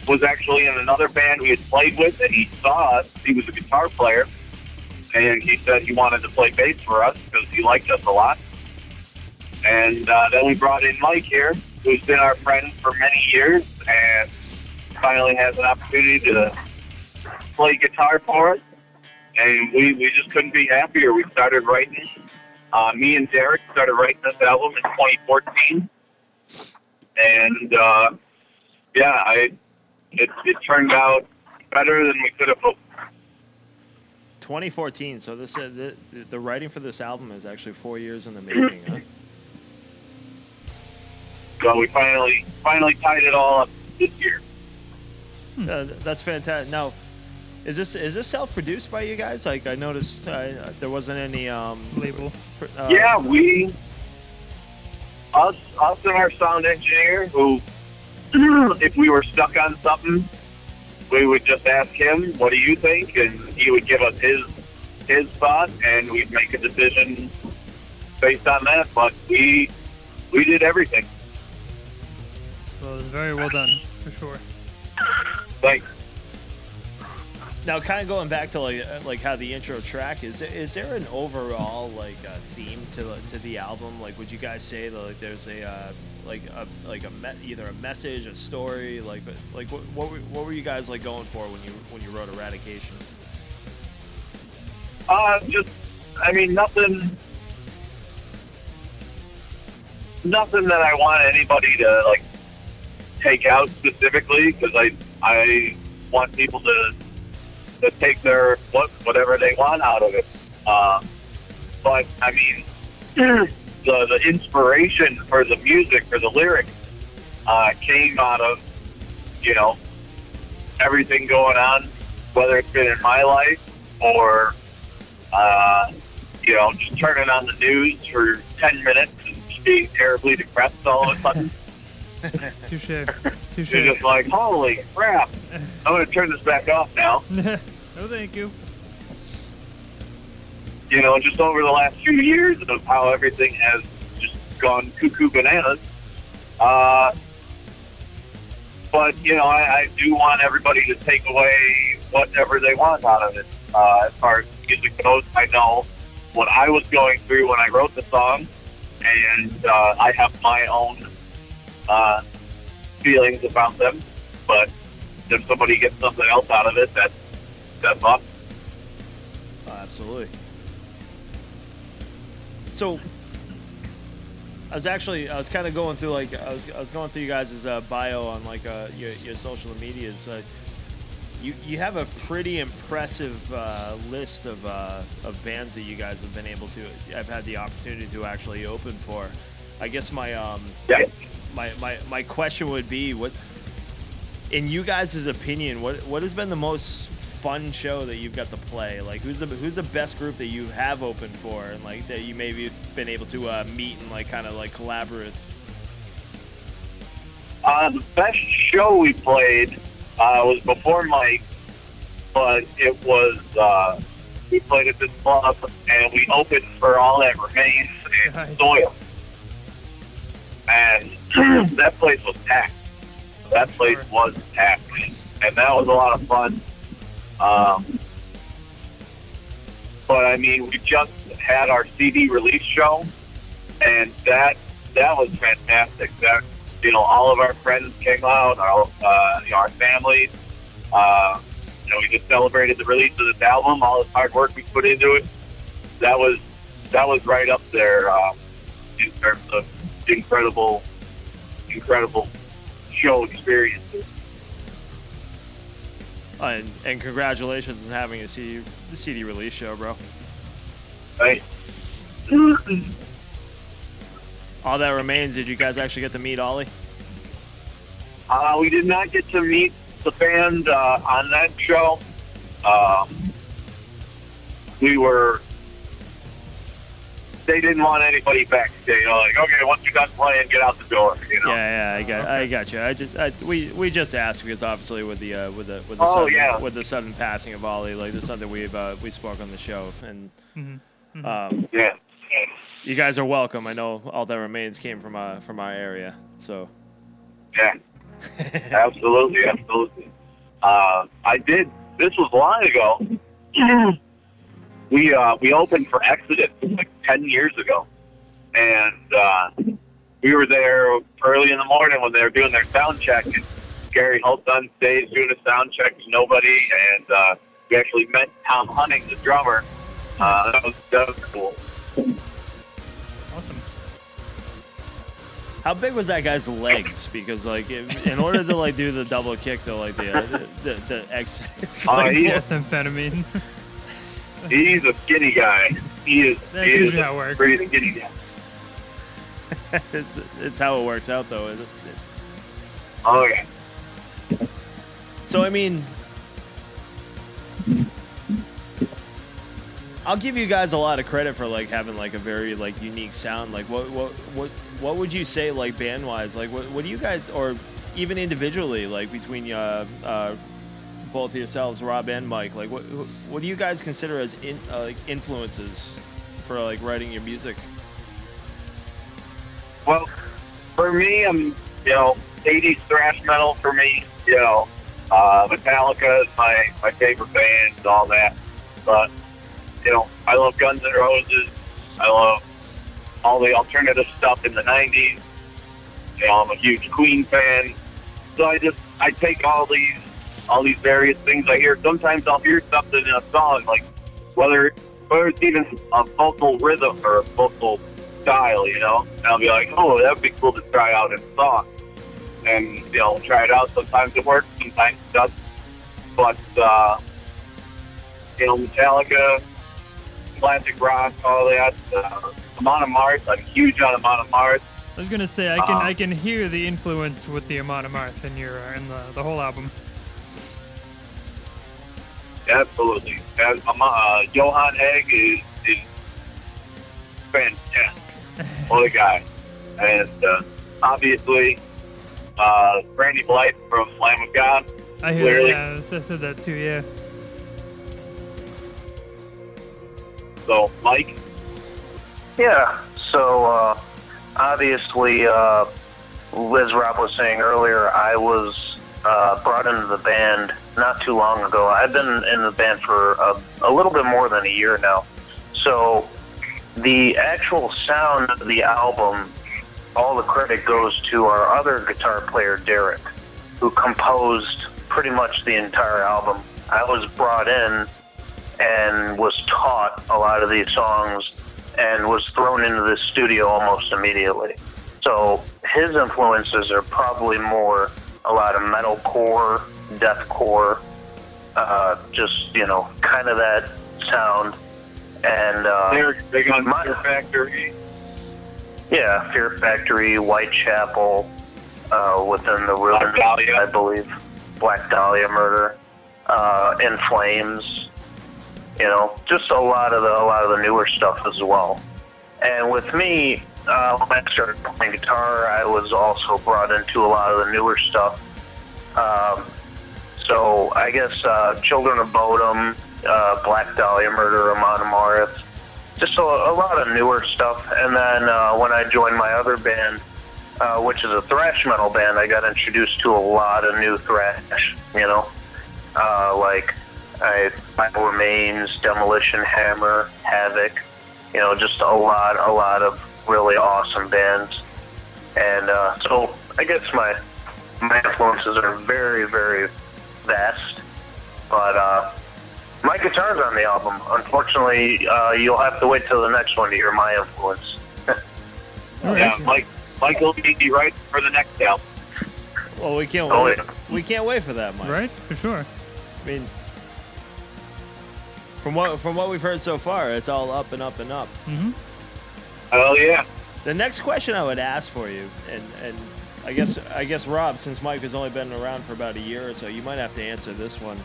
was actually in another band we had played with, and he saw us. He was a guitar player, and he said he wanted to play bass for us because he liked us a lot. And uh, then we brought in Mike here, who's been our friend for many years, and finally has an opportunity to play guitar for us. And we, we just couldn't be happier. We started writing. Uh, me and Derek started writing this album in 2014. And uh, yeah, I it, it turned out better than we could have hoped. 2014. So this uh, the, the writing for this album is actually four years in the making. Huh? So we finally finally tied it all up this year. Uh, that's fantastic. Now, is this is this self-produced by you guys? Like I noticed uh, there wasn't any um, Label. uh, yeah, we us us and our sound engineer who if we were stuck on something, we would just ask him, "What do you think?" and he would give us his his thought, and we'd make a decision based on that. But we we did everything. So it was very well done, for sure. Like Now, kind of going back to like uh, like how the intro track is. Is there an overall like uh, theme to to the album? Like, would you guys say that like there's a uh, like a like a me- either a message, a story, like like what what were, what were you guys like going for when you when you wrote Eradication? Uh, just, I mean, nothing, nothing that I want anybody to like take out specifically because I, I want people to, to take their what whatever they want out of it. Uh, but I mean, the the inspiration for the music for the lyrics uh, came out of, you know, everything going on, whether it's been in my life or uh, you know, just turning on the news for 10 minutes and being terribly depressed all of a sudden. Touche. Touche. You're just like, holy crap. I'm going to turn this back off now. no, thank you. You know, just over the last few years of how everything has just gone cuckoo bananas. Uh, but, you know, I, I do want everybody to take away whatever they want out of it. Uh, as far as music goes, I know what I was going through when I wrote the song, and uh, I have my own uh, feelings about them. But if somebody gets something else out of it, that's that's awesome. Oh, absolutely. So, I was actually I was kind of going through like I was I was going through you guys' uh, bio on like uh, your your social medias. Uh, you you have a pretty impressive uh, list of uh, of bands that you guys have been able to. I've had the opportunity to actually open for. I guess my um Yeah. My, my my question would be what in you guys' opinion what what has been the most fun show that you've got to play like who's the who's the best group that you have opened for and like that you maybe been able to uh, meet and like kind of like collaborate with? Uh, the best show we played uh, was before Mike, but it was uh, we played at this club and we opened for all that remains and Nice. soil, and that place was packed. That place was packed, and that was a lot of fun. Um, but I mean, we just had our CD release show, and that that was fantastic. That you know, all of our friends came out, our uh, you know, our families. Uh, you know, we just celebrated the release of this album, all the hard work we put into it. That was that was right up there uh, in terms of incredible, incredible show experiences. Uh, and, and congratulations on having a CD the CD release show, bro. Right? All that remains. Did you guys actually get to meet Ollie? Uh, we did not get to meet the band uh, on that show, um, we were. They didn't want anybody backstage. You know, like, okay, once you're done playing, get out the door. You know. Yeah, yeah, I got, I got you. I just, I, we, we just asked because obviously with the, uh, with the, with the Oh, sudden, yeah. with the sudden passing of Ollie, like this is something we've, uh, we spoke on the show, and um, Yeah. you guys are welcome. I know all that remains came from, uh, from our area, so. Yeah. absolutely, absolutely. Uh, I did. This was long ago. we uh, we opened for Exodus like ten years ago, and uh, we were there early in the morning when they were doing their sound check. And Gary Holt on stage doing a sound check to nobody, and uh, we actually met Tom Hunting, the drummer. Uh, that was that was cool. Awesome. How big was that guy's legs? Because like, in, in order to like do the double kick to like the, uh, the, the, the X, it's Uh, like, he- Methamphetamine. He's a skinny guy. He is. That's he is usually how it works. pretty skinny guy. it's, it's how it works out though. isn't it? Oh yeah. So I mean, I'll give you guys a lot of credit for like having like a very like unique sound. Like what what what what would you say like band wise? Like what what do you guys or even individually like between uh uh both yourselves, Rob and Mike? Like what what do you guys consider as in, uh, like influences for like writing your music? Well, for me, I'm you know 80s thrash metal for me. You know, uh, Metallica is my my favorite band and all that. But you know, I love Guns N' Roses. I love all the alternative stuff in the 90s. You know, I'm a huge Queen fan. So I just I take all these all these various things I hear. Sometimes I'll hear something in a song, like whether whether it's even a vocal rhythm or a vocal style, you know. And I'll be like, oh, that would be cool to try out in a song. And you know, try it out. Sometimes it works, sometimes it doesn't. But uh, you know, Metallica, classic rock, all that. Uh, Amon Amarth, I'm huge on Amon Amarth. I was gonna say I can Uh, I can hear the influence with the Amon Amarth in your uh, in the, the whole album. Absolutely. And, um, uh, Johan Hegg is, is fantastic. what a guy. And uh, obviously, uh, Randy Blythe from Lamb of God. I hear Clearly. yeah, I said that too. Yeah. So, Mike, Yeah. So uh, obviously, uh, Liz Rob was saying earlier, I was uh, brought into the band not too long ago. I've been in the band for a, a little bit more than a year now. So the actual sound of the album, all the credit goes to our other guitar player, Derek, who composed pretty much the entire album. I was brought in and was taught a lot of these songs and was thrown into the studio almost immediately. So his influences are probably more a lot of metalcore, deathcore, uh, just you know, kind of that sound. And uh, they're big on my- Fear Factory. yeah, Fear Factory, Whitechapel, uh, within the Dahlia. I believe, Black Dahlia murder, uh, In Flames. You know, just a lot of the a lot of the newer stuff as well. And with me, uh, when I started playing guitar, I was also brought into a lot of the newer stuff. Um, so I guess uh, Children of Bodom, uh, Black Dahlia Murder, Amon Amarth, just a, a lot of newer stuff. And then uh, when I joined my other band, uh, which is a thrash metal band, I got introduced to a lot of new thrash. You know, uh, like I, Remains, Demolition Hammer, Havoc. You know, just a lot, a lot of really awesome bands. And uh, so I guess my my influences are very, very vast. But uh, my guitar's on the album. Unfortunately, uh, you'll have to wait till the next one to hear my influence. All Yeah. Mike, Mike will be right for the next album. Well, we can't Oh, wait. yeah. We can't wait for that, Mike. Right, for sure. I mean, from what from what we've heard so far, it's all up and up and up. hmm Oh yeah. The next question I would ask for you, and and I guess I guess Rob, since Mike has only been around for about a year or so, you might have to answer this one.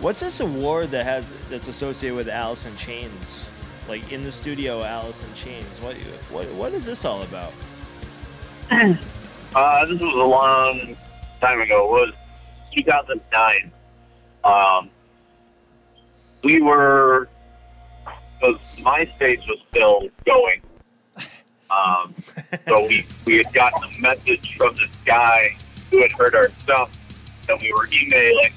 What's this award that has that's associated with Alice in Chains? Like in the studio, Alice in Chains. What what what is this all about? Uh, this was a long time ago. It was 2009. Um, we were, because MySpace was still going. Um, so we, we had gotten a message from this guy who had heard our stuff that we were emailing.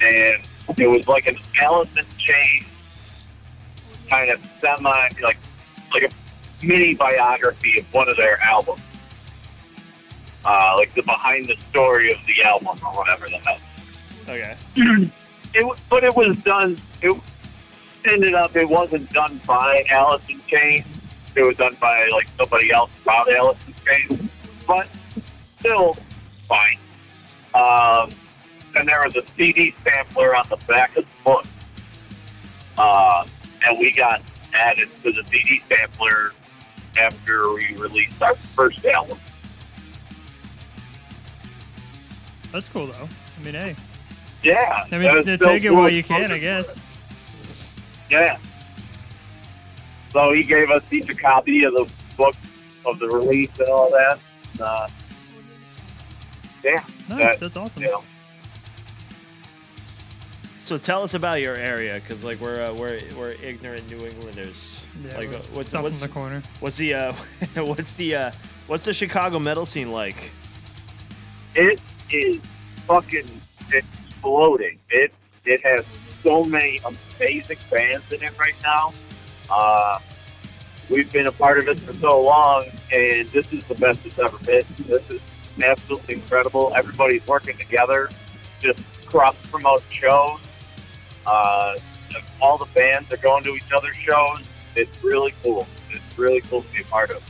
And it was like an Alice in Chains kind of semi, like, like a mini biography of one of their albums uh, like the behind the story of the album or whatever the hell. Okay. It, but it was done. It ended up it wasn't done by Alice in Chains. It was done by like somebody else about Alice in but still fine. Um, and there was a CD sampler on the back of the book, uh, and we got added to the CD sampler after we released our first album. That's cool though. I mean, hey, Yeah, I mean, take it while you can. I guess. Yeah. So he gave us each a copy of the book of the release and all that. Uh, yeah, Nice, that, that's awesome. you know, So tell us about your area, because like we're uh, we're we're ignorant New Englanders. Yeah, like uh, what's what's in the corner. what's the uh, what's the uh, what's the Chicago metal scene like? it is fucking exploding. It it has so many amazing bands in it right now. Uh, we've been a part of it for so long, and this is the best it's ever been. This is absolutely incredible. Everybody's working together, just cross promote shows. Uh, all the bands are going to each other's shows. It's really cool. It's really cool to be a part of.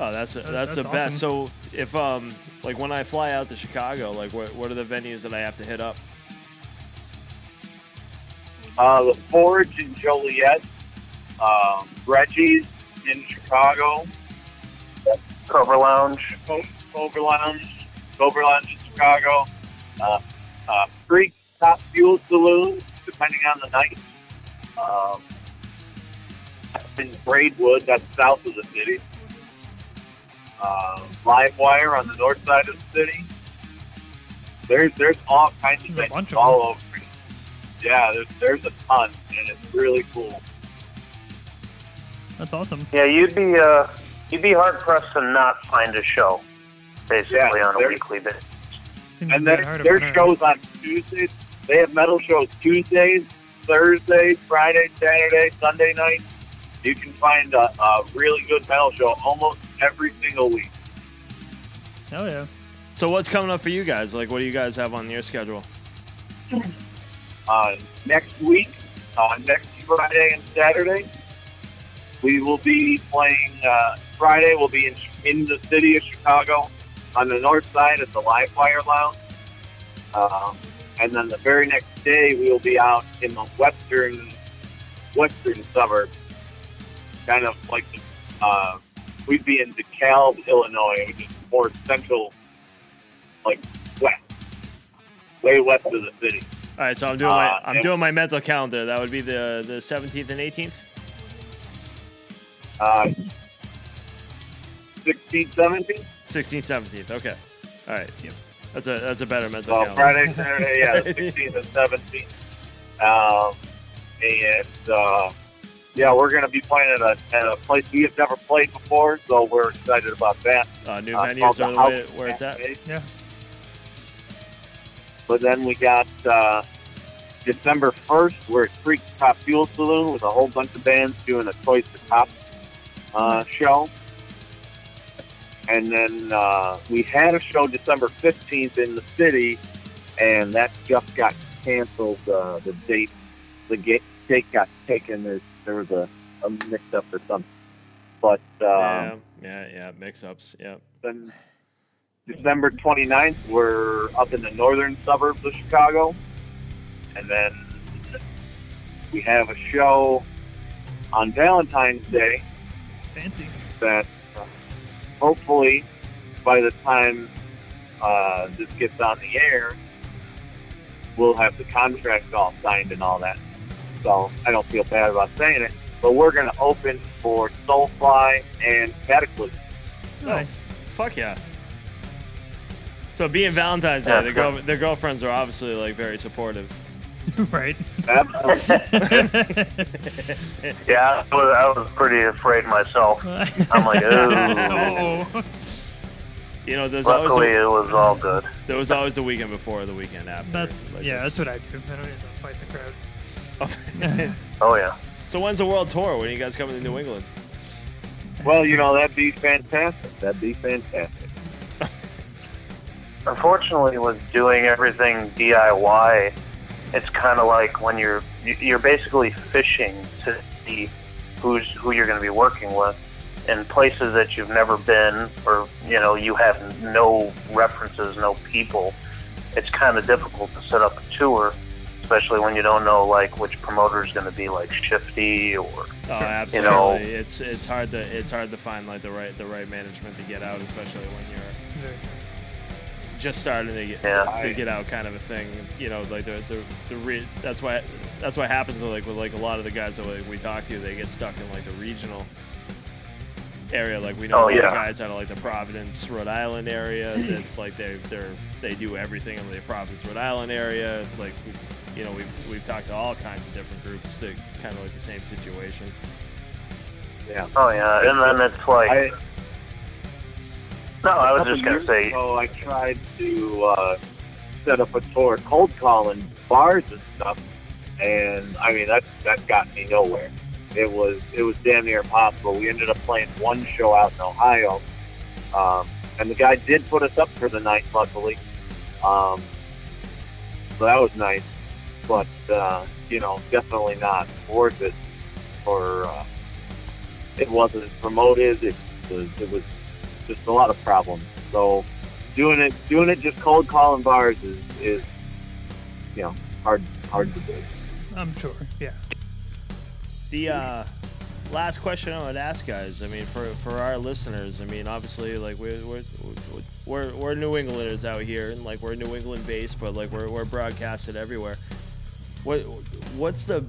Oh, that's that's, That's- the that's best. So if um like when I fly out to Chicago, like what what are the venues that I have to hit up? uh, the Forge in Joliet, um, Reggie's in Chicago, Cover Lounge. Co- Clover Lounge, Clover Lounge in Chicago, uh, uh, Creek Top Fuel Saloon, depending on the night. Um, in Braidwood, that's south of the city. Uh, Livewire on the north side of the city. There's there's all kinds of There's a things all over. Yeah, there's there's a ton, and it's really cool. That's awesome. Yeah, you'd be uh, you'd be hard pressed to not find a show, basically Yeah, on a weekly basis. And very their, their shows on Tuesdays. They have metal shows Tuesdays, Thursdays, Friday, Saturday, Sunday night. You can find a, a really good metal show almost every single week. Hell yeah. So what's coming up for you guys? Like what do you guys have on your schedule? Uh, next week, uh, next Friday and Saturday, we will be playing. Uh, Friday will be in, in the city of Chicago on the north side at the Live Livewire Lounge. Um, and then the very next day, we will be out in the western western suburbs, kind of like the, uh, we'd be in DeKalb, Illinois, which is more central, like west, way west of the city. All right, so I'm doing my Uh, I'm doing my mental calendar. That would be the the 17th and 18th. Uh, 16, 17? 16th, 17th. Okay. All right. Yep. That's a that's a better mental Well, calendar. Friday, Saturday, yeah, the 16th and 17th. Um, and uh, yeah, we're going to be playing at a, at a place we have never played before, so we're excited about that. Uh, new Uh, venues called are the the way, House where it's at. Cafe. Yeah. But then we got uh, December 1st, we're at Creek Top Fuel Saloon with a whole bunch of bands doing a Toys to Top uh, show. And then uh, we had a show December 15th in the city, and that just got canceled. Uh, the date, the ga- date got taken. There, there was a, a mix up or something. But yeah, um, yeah, yeah. Mix-ups. Yeah. then December 29th, we're up in the northern suburbs of Chicago. And then we have a show on Valentine's Day Fancy. that uh, hopefully by the time uh, this gets on the air, we'll have the contract all signed and all that. So I don't feel bad about saying it. But we're going to open for Soulfly and Cataclysm. Nice. Fuck yeah. So being Valentine's Day, Yeah, their, girl, their girlfriends are obviously like very supportive. right. Absolutely. Yeah, I was, I was pretty afraid myself. I'm like, ooh. oh. You know, there's always Luckily, the, it was all good. there was always the weekend before or the weekend after. That's Like, yeah. That's what I do. I don't need to fight the crowds. Oh yeah. so when's the world tour? When are you guys coming to New England? well, you know, that'd be fantastic. That'd be fantastic. Unfortunately, was doing everything DIY, it's kind of like when you're you- you're basically fishing to see who's who you're going to be working with in places that you've never been, or you know you have no references, no people. It's kind of difficult to set up a tour, especially when you don't know like which promoter is going to be like shifty or Oh, absolutely. You know- it's it's hard to it's hard to find like the right the right management to get out, especially when you're Very just starting to get Yeah. to get out kind of a thing. You know, like the the, the re- that's why that's what happens with, like with like a lot of the guys that like, we talk to. They get stuck in like the regional area. Like we know Oh, a lot of yeah. guys out of like the Providence, Rhode Island area that like they they're they do everything in the Providence, Rhode Island area. Like we, you know, we've we've talked to all kinds of different groups that kind of like the same situation. Yeah. oh yeah, and then it's like I, no, I was just gonna say ago, I tried to uh, set up a tour, cold calling bars and stuff, and I mean that that got me nowhere. It was it was damn near impossible. We ended up playing one show out in Ohio, um, and the guy did put us up for the night, luckily. Um, so that was nice, but uh, you know, definitely not worth it. Or uh, it wasn't promoted. It was it was just a lot of problems. So doing it doing it just cold calling bars is, is you know hard hard to do. I'm sure. Yeah. The uh, last question I would ask guys, I mean, for, for our listeners, I mean, obviously, like we're we're, we're, we're New Englanders out here, and like we're New England based, but like we're, we're broadcasted everywhere. What what's the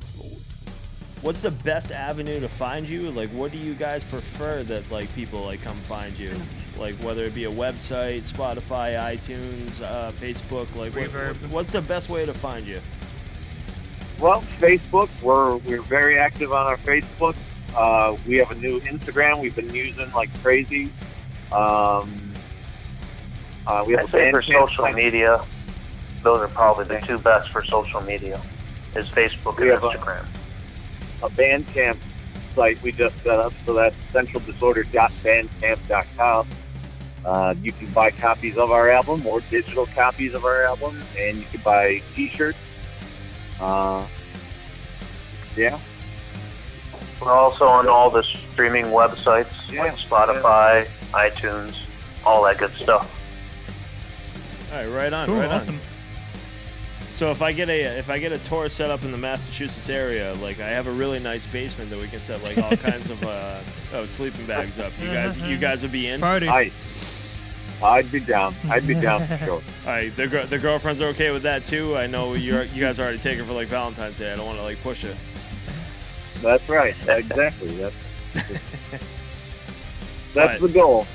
what's the best avenue to find you? Like, what do you guys prefer that like people like come find you? Like whether it be a website, Spotify, iTunes, uh, Facebook, like what, what's the best way to find you? Well, Facebook, we're we're very active on our Facebook. Uh, we have a new Instagram we've been using like crazy. Um, uh, we have I'd a say for social site. media, those are probably the two best for social media, is Facebook We and have a- Instagram. A Bandcamp site we just set up, so that's centraldisorder.bandcamp.com. Uh, you can buy copies of our album or digital copies of our album, and you can buy T-shirts. Uh, yeah, We're also on all the streaming websites Yeah, like Spotify, iTunes, all that good stuff. All right, right on, Cool. right on. Awesome. So if I get a if I get a tour set up in the Massachusetts area, like I have a really nice basement that we can set like all kinds of uh, of sleeping bags up. You guys you guys would be in. Party. I, I'd be down. I'd be down for sure. right, the gir- the girlfriends are okay with that too. I know you're you guys are already taken for like Valentine's Day. I don't want to like push it. That's right. Exactly. That's that's Right. the goal.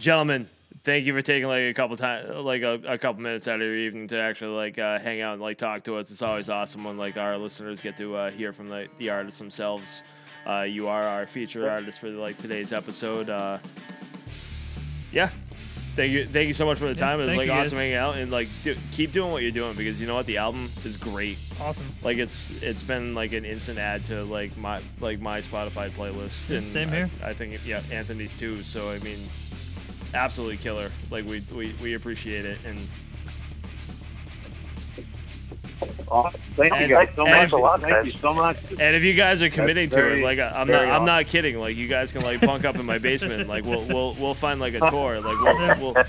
Gentlemen, thank you for taking like a couple time like a, a couple minutes out of your evening to actually like uh, hang out and like talk to us. It's always awesome when like our listeners get to uh, hear from the, the artists themselves. Uh, you are our featured artist for like today's episode. Uh, yeah. Thank you, thank you so much for the Yeah, time. It was like awesome hanging out and like do, keep doing what you're doing because you know what the album is great. Awesome. Like it's it's been like an instant add to like my like my Spotify playlist and Same I- here. I, think yeah Anthony's too. So I mean, absolutely killer. Like we we, we appreciate it and Awesome. Thank And- you guys so and- much. a lot, Thank you so much. and if you guys are committing to very- it, like I- I'm not very I'm awesome. not kidding. Like you guys can like bunk up in my basement. Like we'll we'll we'll find like a tour. Like we'll. we'll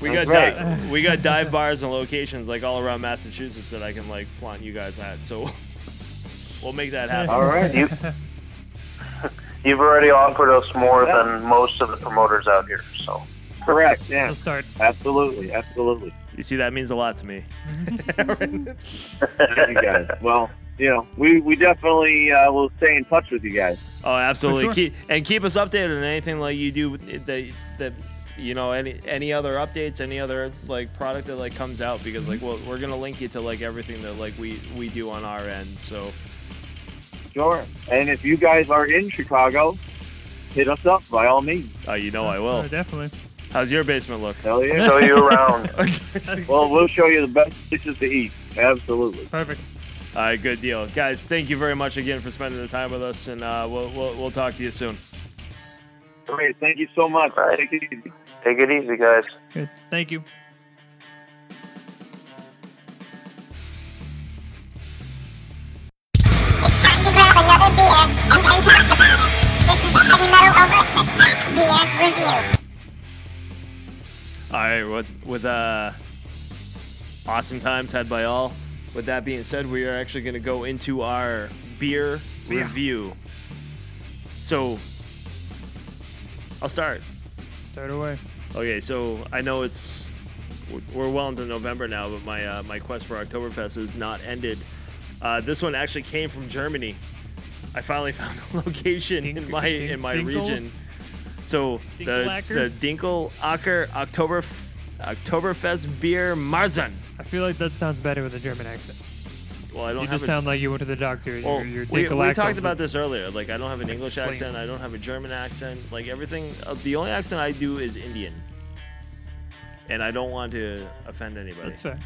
we got That's di- we got dive bars and locations like all around Massachusetts that I can like flaunt you guys at. So we'll make that happen. All right. You, you've already offered us more than most of the promoters out here, so Correct. Yeah. to start. Absolutely. Absolutely. You see, that means a lot to me. Thank you guys. Well, you know, we we definitely uh, will stay in touch with you guys. Oh, absolutely. sure. Keep and keep us updated on anything like you do that that you know any any other updates, any other like product that like comes out because like well, we're gonna link you to like everything that like we we do on our end. So Sure. And if you guys are in Chicago, hit us up by all means. uh, you know I Oh, will. definitely. How's your basement look? Hell yeah. Show you around. well, we'll show you the best places to eat. Absolutely. Perfect. All right, good deal, guys. Thank you very much again for spending the time with us, and uh, we'll, we'll we'll talk to you soon. Great. Thank you so much. Right. Take it easy. Take it easy, guys. Good. Thank you. This is the Heavy Metal Over Pack Beer Review. All right, with with uh, awesome times had by all. With that being said, we are actually going to go into our beer Beer. review. So, I'll start. Start away. Okay, so I know it's we're well into November now, but my uh, my quest for Oktoberfest is not ended. Uh, this one actually came from Germany. I finally found a location in my Dink- in my Dinkel? region. So the the Dinkelacker Oktober Oktoberfest beer Marzen. I feel like that sounds better with a German accent. Well, I don't You have just a, sound like you went to the doctor. well, You're, you're we, we talked about this earlier. Like I don't have an English Explain. accent. I don't have a German accent. Like everything. Uh, the only accent I do is Indian. And I don't want to offend anybody. That's fair.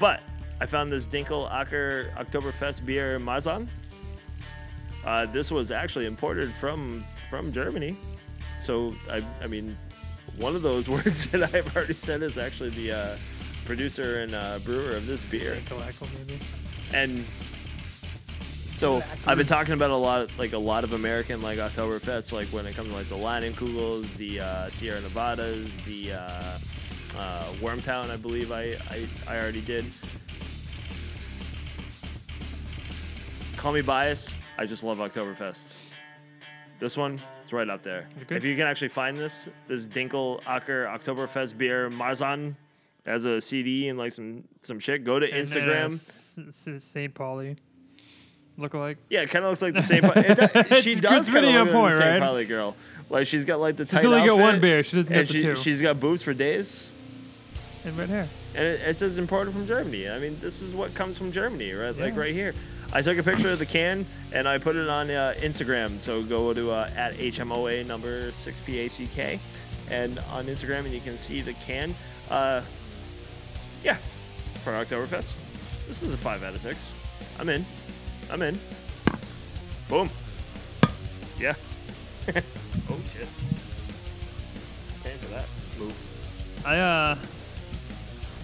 But I found this Dinkelacker Oktoberfest beer Marzen. Uh, this was actually imported from from Germany. So I I mean, one of those words that I've already said is actually the uh, producer and uh, brewer of this beer. And so I've been talking about a lot, like a lot of American like Oktoberfest, like when it comes to like the Leinenkugels, the uh, Sierra Nevadas, the uh, uh, Wormtown, I believe I, I I already did. Call me biased. I just love Oktoberfest. This one, it's right up there. Okay. If you can actually find this, this Dinkelacker Oktoberfest beer Marzen as a CD and like some some shit, go to And, uh, Instagram. St. Pauli. Look alike. Yeah, it kind of looks like the same. It does, she does kind of look like point, the same right? Girl. Like she's got like the tight She's only got one beer. She doesn't and she, two. she's got boobs for days, and red hair. and it, it says imported from Germany. I mean, this is what comes from Germany, right? Like right here. I took a picture of the can and I put it on uh, Instagram. So go to uh, at HMOA number six PACK, and on Instagram, and you can see the can. Uh, yeah, for Oktoberfest. This is a five out of six. I'm in. I'm in. Boom. Yeah. oh shit. Paying for that move. I uh,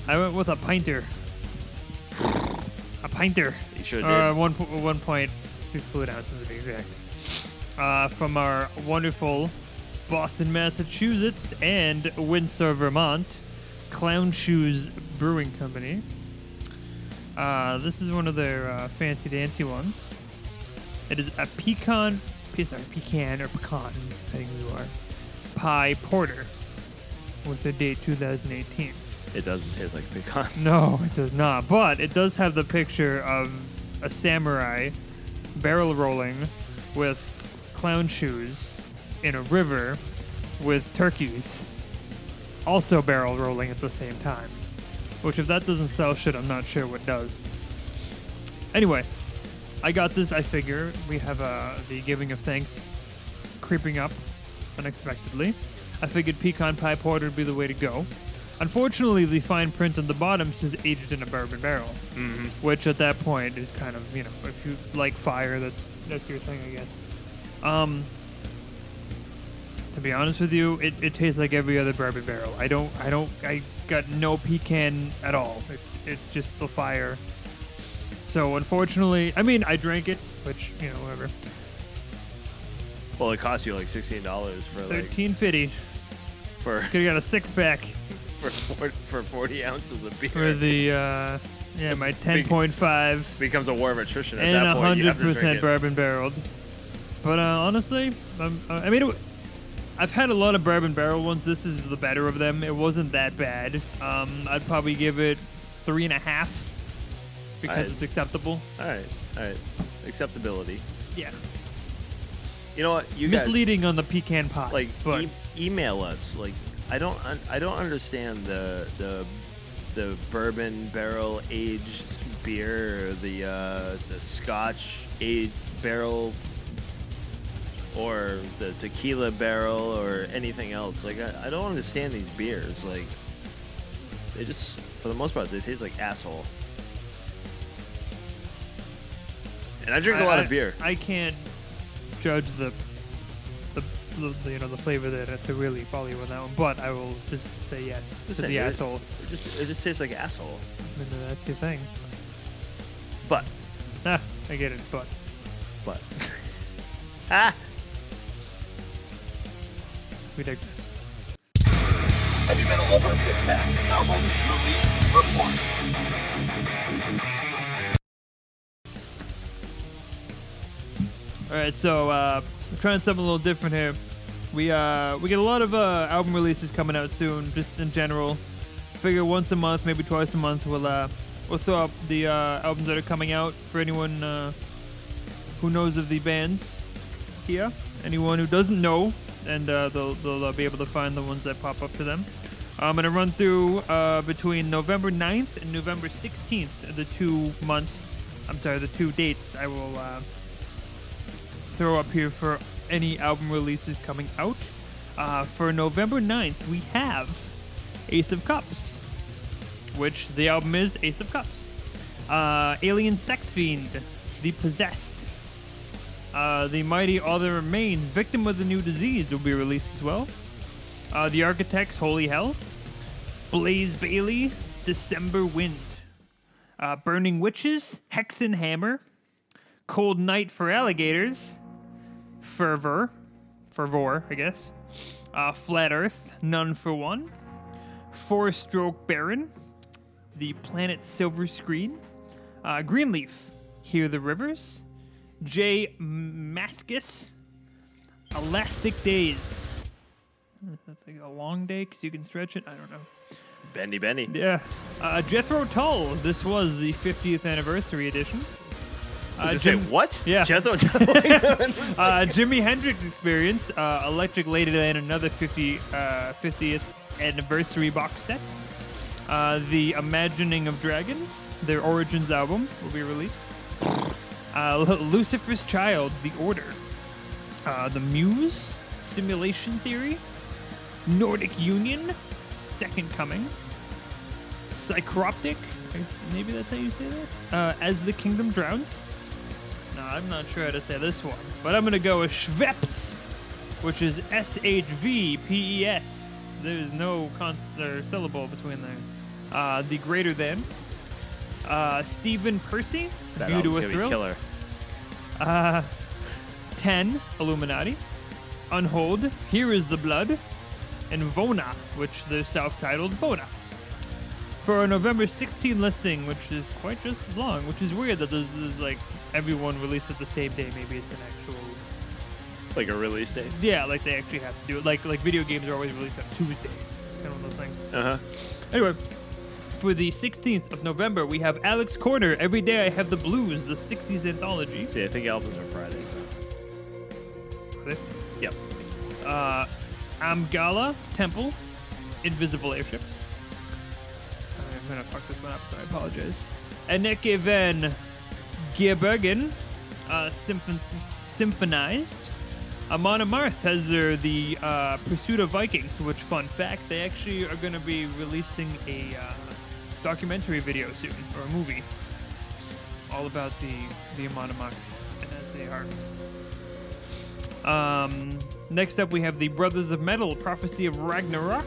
I went with a pinter. A pinter. You sure Uh, did. one po- one point six fluid ounces to be exact. Uh, from our wonderful Boston, Massachusetts, and Windsor, Vermont, Clown Shoes Brewing Company. Uh, this is one of their uh, fancy dancy ones. It is a pecan, pe- sorry, pecan or pecan, depending who you are, pie porter with a date 2018. It doesn't taste like pecan. No, it does not. But it does have the picture of a samurai barrel rolling with clown shoes in a river with turkeys also barrel rolling at the same time. Which, if that doesn't sell shit, I'm not sure what does. Anyway, I got this. I figure we have uh, the giving of thanks creeping up unexpectedly. I figured pecan pie porter would be the way to go. Unfortunately, the fine print on the bottom says aged in a bourbon barrel, Mm-hmm. which at that point is kind of you know if you like fire, that's that's your thing, I guess. Um, to be honest with you, it, it tastes like every other bourbon barrel. I don't I don't I got no pecan at all. It's it's just the fire. So unfortunately, I mean I drank it, which you know whatever. Well, it cost you like sixteen dollars for like Thirteen fifty. for Could have got a six pack for for, for forty ounces of beer. for the uh, yeah my ten big- point five becomes a war of attrition at and that point. You have to drink percent it. bourbon barreled. But uh, honestly, um, uh, I mean, it, w- I've had a lot of bourbon barrel ones. This is the better of them. It wasn't that bad. Um, I'd probably give it three and a half because Alright. it's acceptable. All right, all right. Acceptability. Yeah. You know what? You guys Misleading on the pecan pie. like but e- email us. Like I don't I don't understand the the the bourbon barrel aged beer or the uh, the Scotch aged barrel or the tequila barrel or anything else. Like I, I don't understand these beers. Like they just for the most part they taste like asshole. And I drink a I- lot I- of beer. I can't judge the, the, the you know the flavor there to really follow you on that one, but I will just say yes Just to saying, the it- asshole. It just it just tastes like asshole. I mean, that's your thing. But Ah, I get it, but but ah we digress. Heavy Metal Over a Six Pack. Album release report. All right, so uh, we're trying something a little different here. We uh, we get a lot of uh, album releases coming out soon, just in general. Figure once a month, maybe twice a month, we'll uh, we'll throw up the uh, albums that are coming out for anyone uh, who knows of the bands here. Anyone who doesn't know, and uh, they'll they'll uh, be able to find the ones that pop up to them. I'm gonna run through uh, between November 9th and November 16th, the two months. I'm sorry, the two dates. I will. Uh, throw up here for any album releases coming out. Uh, for November 9th, we have Ace of Cups, which the album is Ace of Cups. Uh, Alien Sex Fiend, The Possessed. Uh, the Mighty All That Remains, Victim of the New Disease, will be released as well. Uh, the Architects, Holy Hell. Blaze Bayley, December Wind. Uh, Burning Witches, Hexen Hammer. Cold Night for Alligators, Fervor, Fervor, I guess, uh, Flat Earth, None for One, Four Stroke Baron, The Planet Silver Screen, uh, Greenleaf, Hear the Rivers, J. Mascis, Elastic Days. That's like a long day because you can stretch it. I don't know. bendy bendy. Yeah. Uh, Jethro Tull. This was the 50th anniversary edition. Uh, it say what? Yeah. Jethro uh, Jimi Hendrix Experience, uh, Electric Ladyland, another 50, uh, 50th anniversary box set. Uh, the Imagining of Dragons, their Origins album, will be released. Uh, Lu- Lucifer's Child, The Order. Uh, the Muse, Simulation Theory. Nordic Union, Second Coming. Psycroptic, I guess maybe that's how you say that. Uh, As the Kingdom Drowns. No, I'm not sure how to say this one, but I'm gonna go with Schweppes, which is S H V P E S. There's no cons- or syllable between there. Uh, the Greater Than. Uh, Stephen Pearcy, That View to a gonna be Thrill. killer. Uh, 10, Illuminati. Unhold, Here is the Blood. And Vona, which they're self titled Vona. For a November 16 listing, which is quite just as long, which is weird that this is like everyone releases the same day. Maybe it's an actual. Like a release date. Yeah, like they actually have to do it. Like, like video games are always released on Tuesdays. It's kind of one of those things. Uh huh. Anyway, for the 16th of November, we have Alex Korner. Every Day I Have the Blues, the 60s anthology. See, I think albums are Fridays. Yep. uh, Amgala Temple, Invisible Airships. I'm gonna fuck this one up, so I apologize. Anneke van Giersbergen, uh, symphon- symphonized. Amon Amarth has their the uh, Pursuit of Vikings, which fun fact, they actually are gonna be releasing a uh, documentary video soon or a movie, all about the the Amon Amarth and as they are. Um, next up, we have the Brothers of Metal, Prophecy of Ragnarok,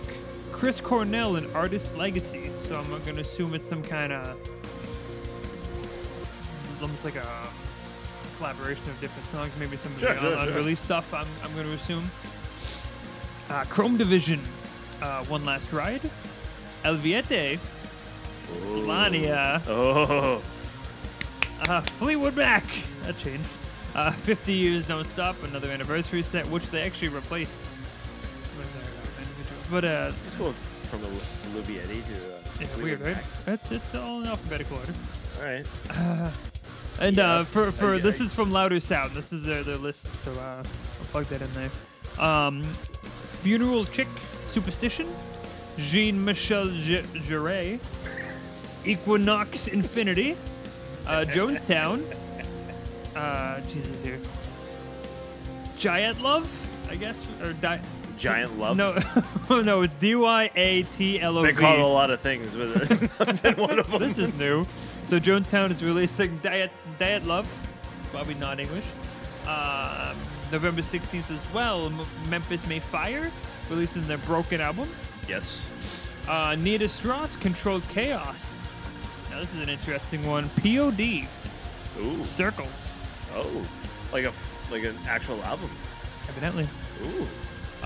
Chris Cornell, and Artist Legacy. So I'm gonna assume it's some kind of almost like a collaboration of different songs, maybe some of Sure, the sure, un- sure. stuff. I'm, I'm gonna assume. Uh, Chrome Division, uh, One Last Ride, Eluveitie, Slania. Oh. Uh, Fleetwood Mac. That changed. Uh, 50 years don't stop. Another anniversary set, which they actually replaced But uh, Let's go from the Eluveitie to. Uh, yeah, Fleetwood weird, right? It's it's all in alphabetical order. All right. And Yeah, uh, for for I- this is from Louder Sound. This is their their list, so uh, I'll plug that in there. Um, Funeral Chick, Superstition, Jean Michel Jarre, Equinox Infinity, uh, Jonestown. Uh, Jesus here. Giant Love, I guess, or di- Giant Love. No, no, it's D Y A T L O V. They call it a lot of things, but it's not been one of them. This is new. So Jonestown is releasing Diet Diet Love, probably not English. Um, November 16th as well. M- Memphis May Fire releasing their Broken album. yes. Uh, Nita Strauss, Controlled Chaos. Now this is an interesting one. POD, Ooh. Circles, Oh. Like a f- like an actual album. evidently. Ooh.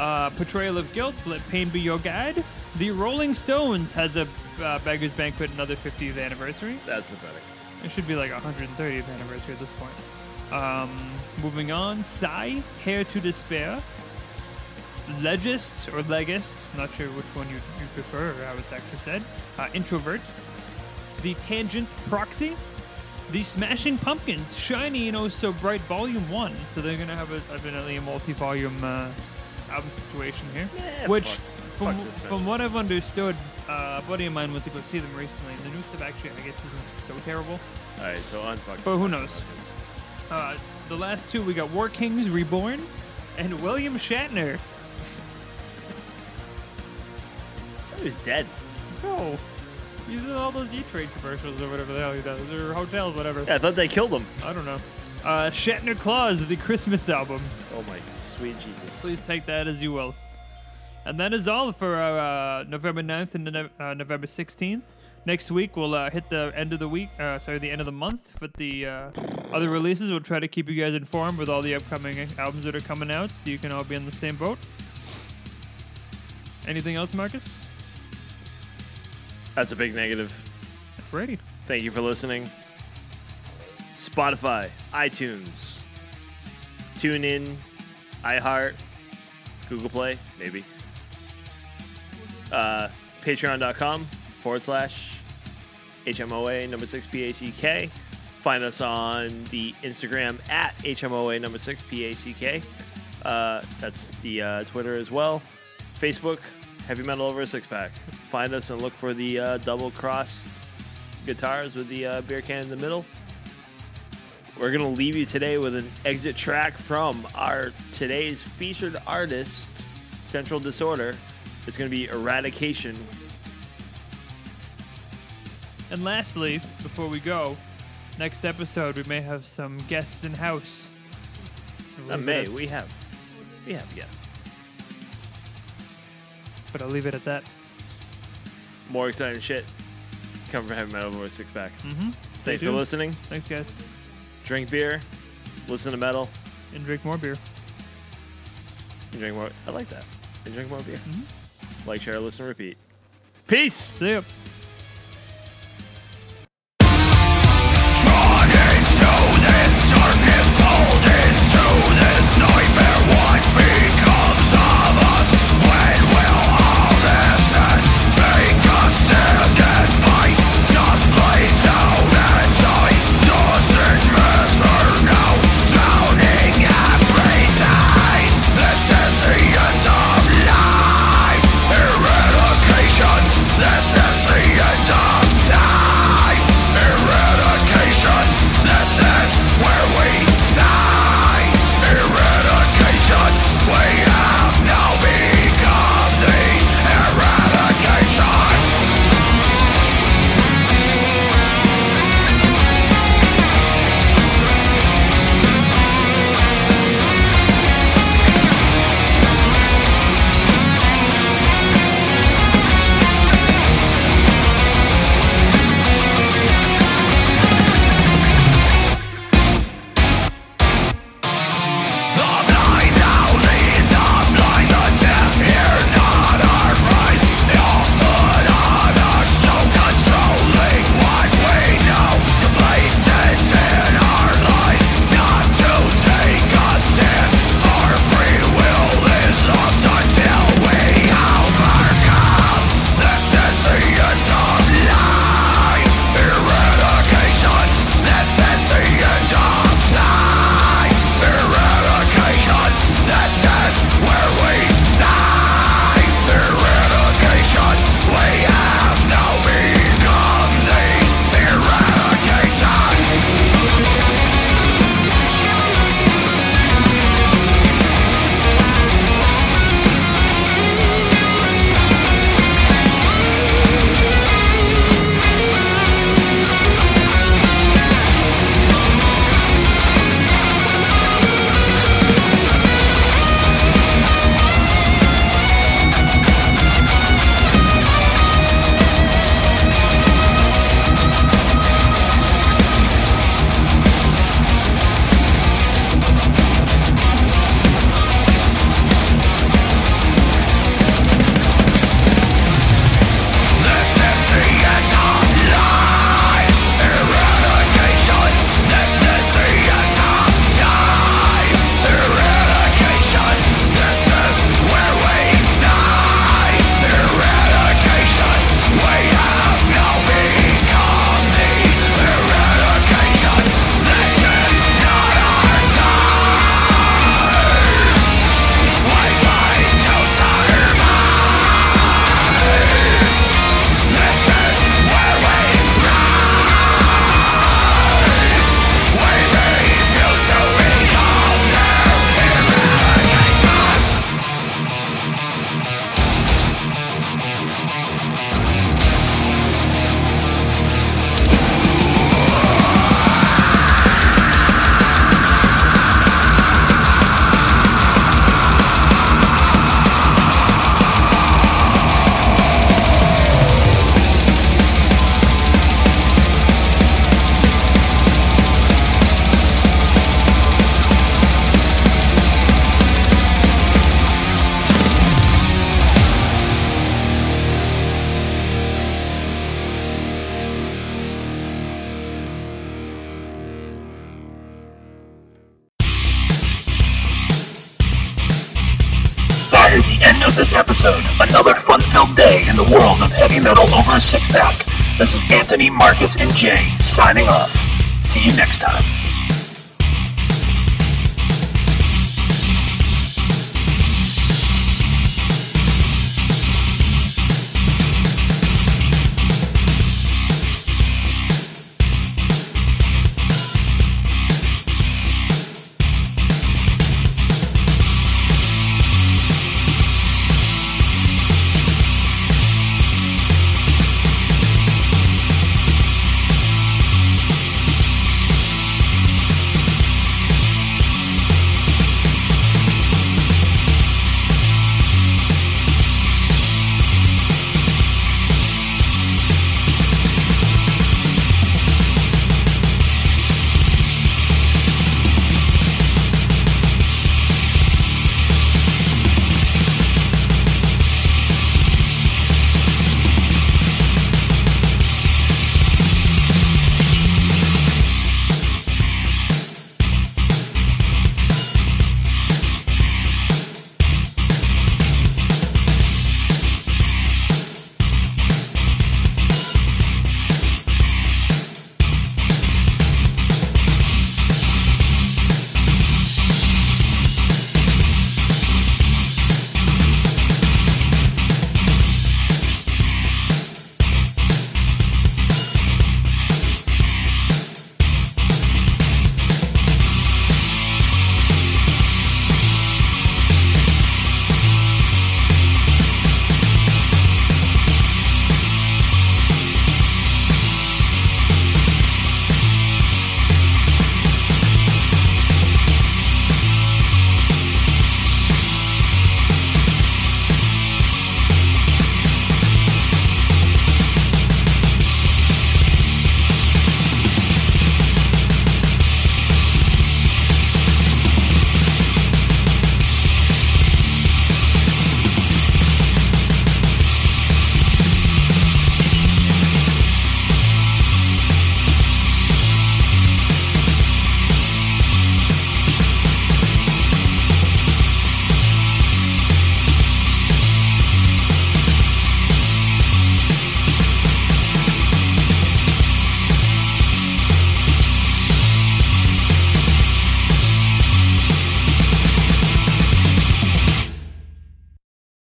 Uh, Portrayal of Guilt, Let Pain Be Your Guide. The Rolling Stones has a uh, Beggar's Banquet, another 50th anniversary. That's pathetic. It should be like 130th anniversary at this point. Um, moving on, Sigh, Heir to Despair, Legist or Legist, not sure which one you, you prefer or how it's actually said. Uh, Introvert, The Tangent Proxy, The Smashing Pumpkins, Shiny and Oh So Bright Volume 1. So they're going to have a, evidently a multi volume uh, album situation here. Yeah, which, fuck- from, fuck the from what I've understood, uh, a buddy of mine went to go see them recently, and the new stuff actually, I guess, isn't so terrible. All right. So unfuck. But who knows? Uh, the last two we got War Kings Reborn and William Shatner. He was dead. No, he's in all those E-Trade commercials or whatever the hell he does, or hotels, whatever. Yeah, I thought they killed him. I don't know. Uh, Shatner Claus, the Christmas album. Oh my sweet Jesus. Please take that as you will. And that is all for uh, November 9th and uh, November 16th. Next week we'll uh, hit the end of the week, uh, sorry, the end of the month with the uh, other releases. We'll try to keep you guys informed with all the upcoming albums that are coming out, so you can all be in the same boat. Anything else, Marcus? That's a big negative. Ready? Thank you for listening. Spotify, iTunes, TuneIn, iHeart, Google Play, maybe. Uh, Patreon.com forward slash HMOA number six PACK. Find us on the Instagram at HMOA number six PACK. Uh, that's the uh, Twitter as well. Facebook, Heavy Metal Over a Six Pack. Find us and look for the uh, double cross guitars with the uh, beer can in the middle. We're gonna leave you today with an exit track from our today's featured artist, Central Disorder. It's gonna be Eradication. And lastly, before we go, next episode we may have some guests in house. Not May, we have we have guests. but I'll leave it at that. More exciting shit Come from Heavy Metal Over Six Pack. Mm-hmm. Thanks for listening. Thanks, guys. Drink beer, listen to metal, And drink more beer. and drink more. I like that. And drink more beer. Mm-hmm. Like, share, listen, repeat. Peace. See ya. Heavy metal over a six-pack. This is Anthony, Marcus, and Jay signing off. See you next time.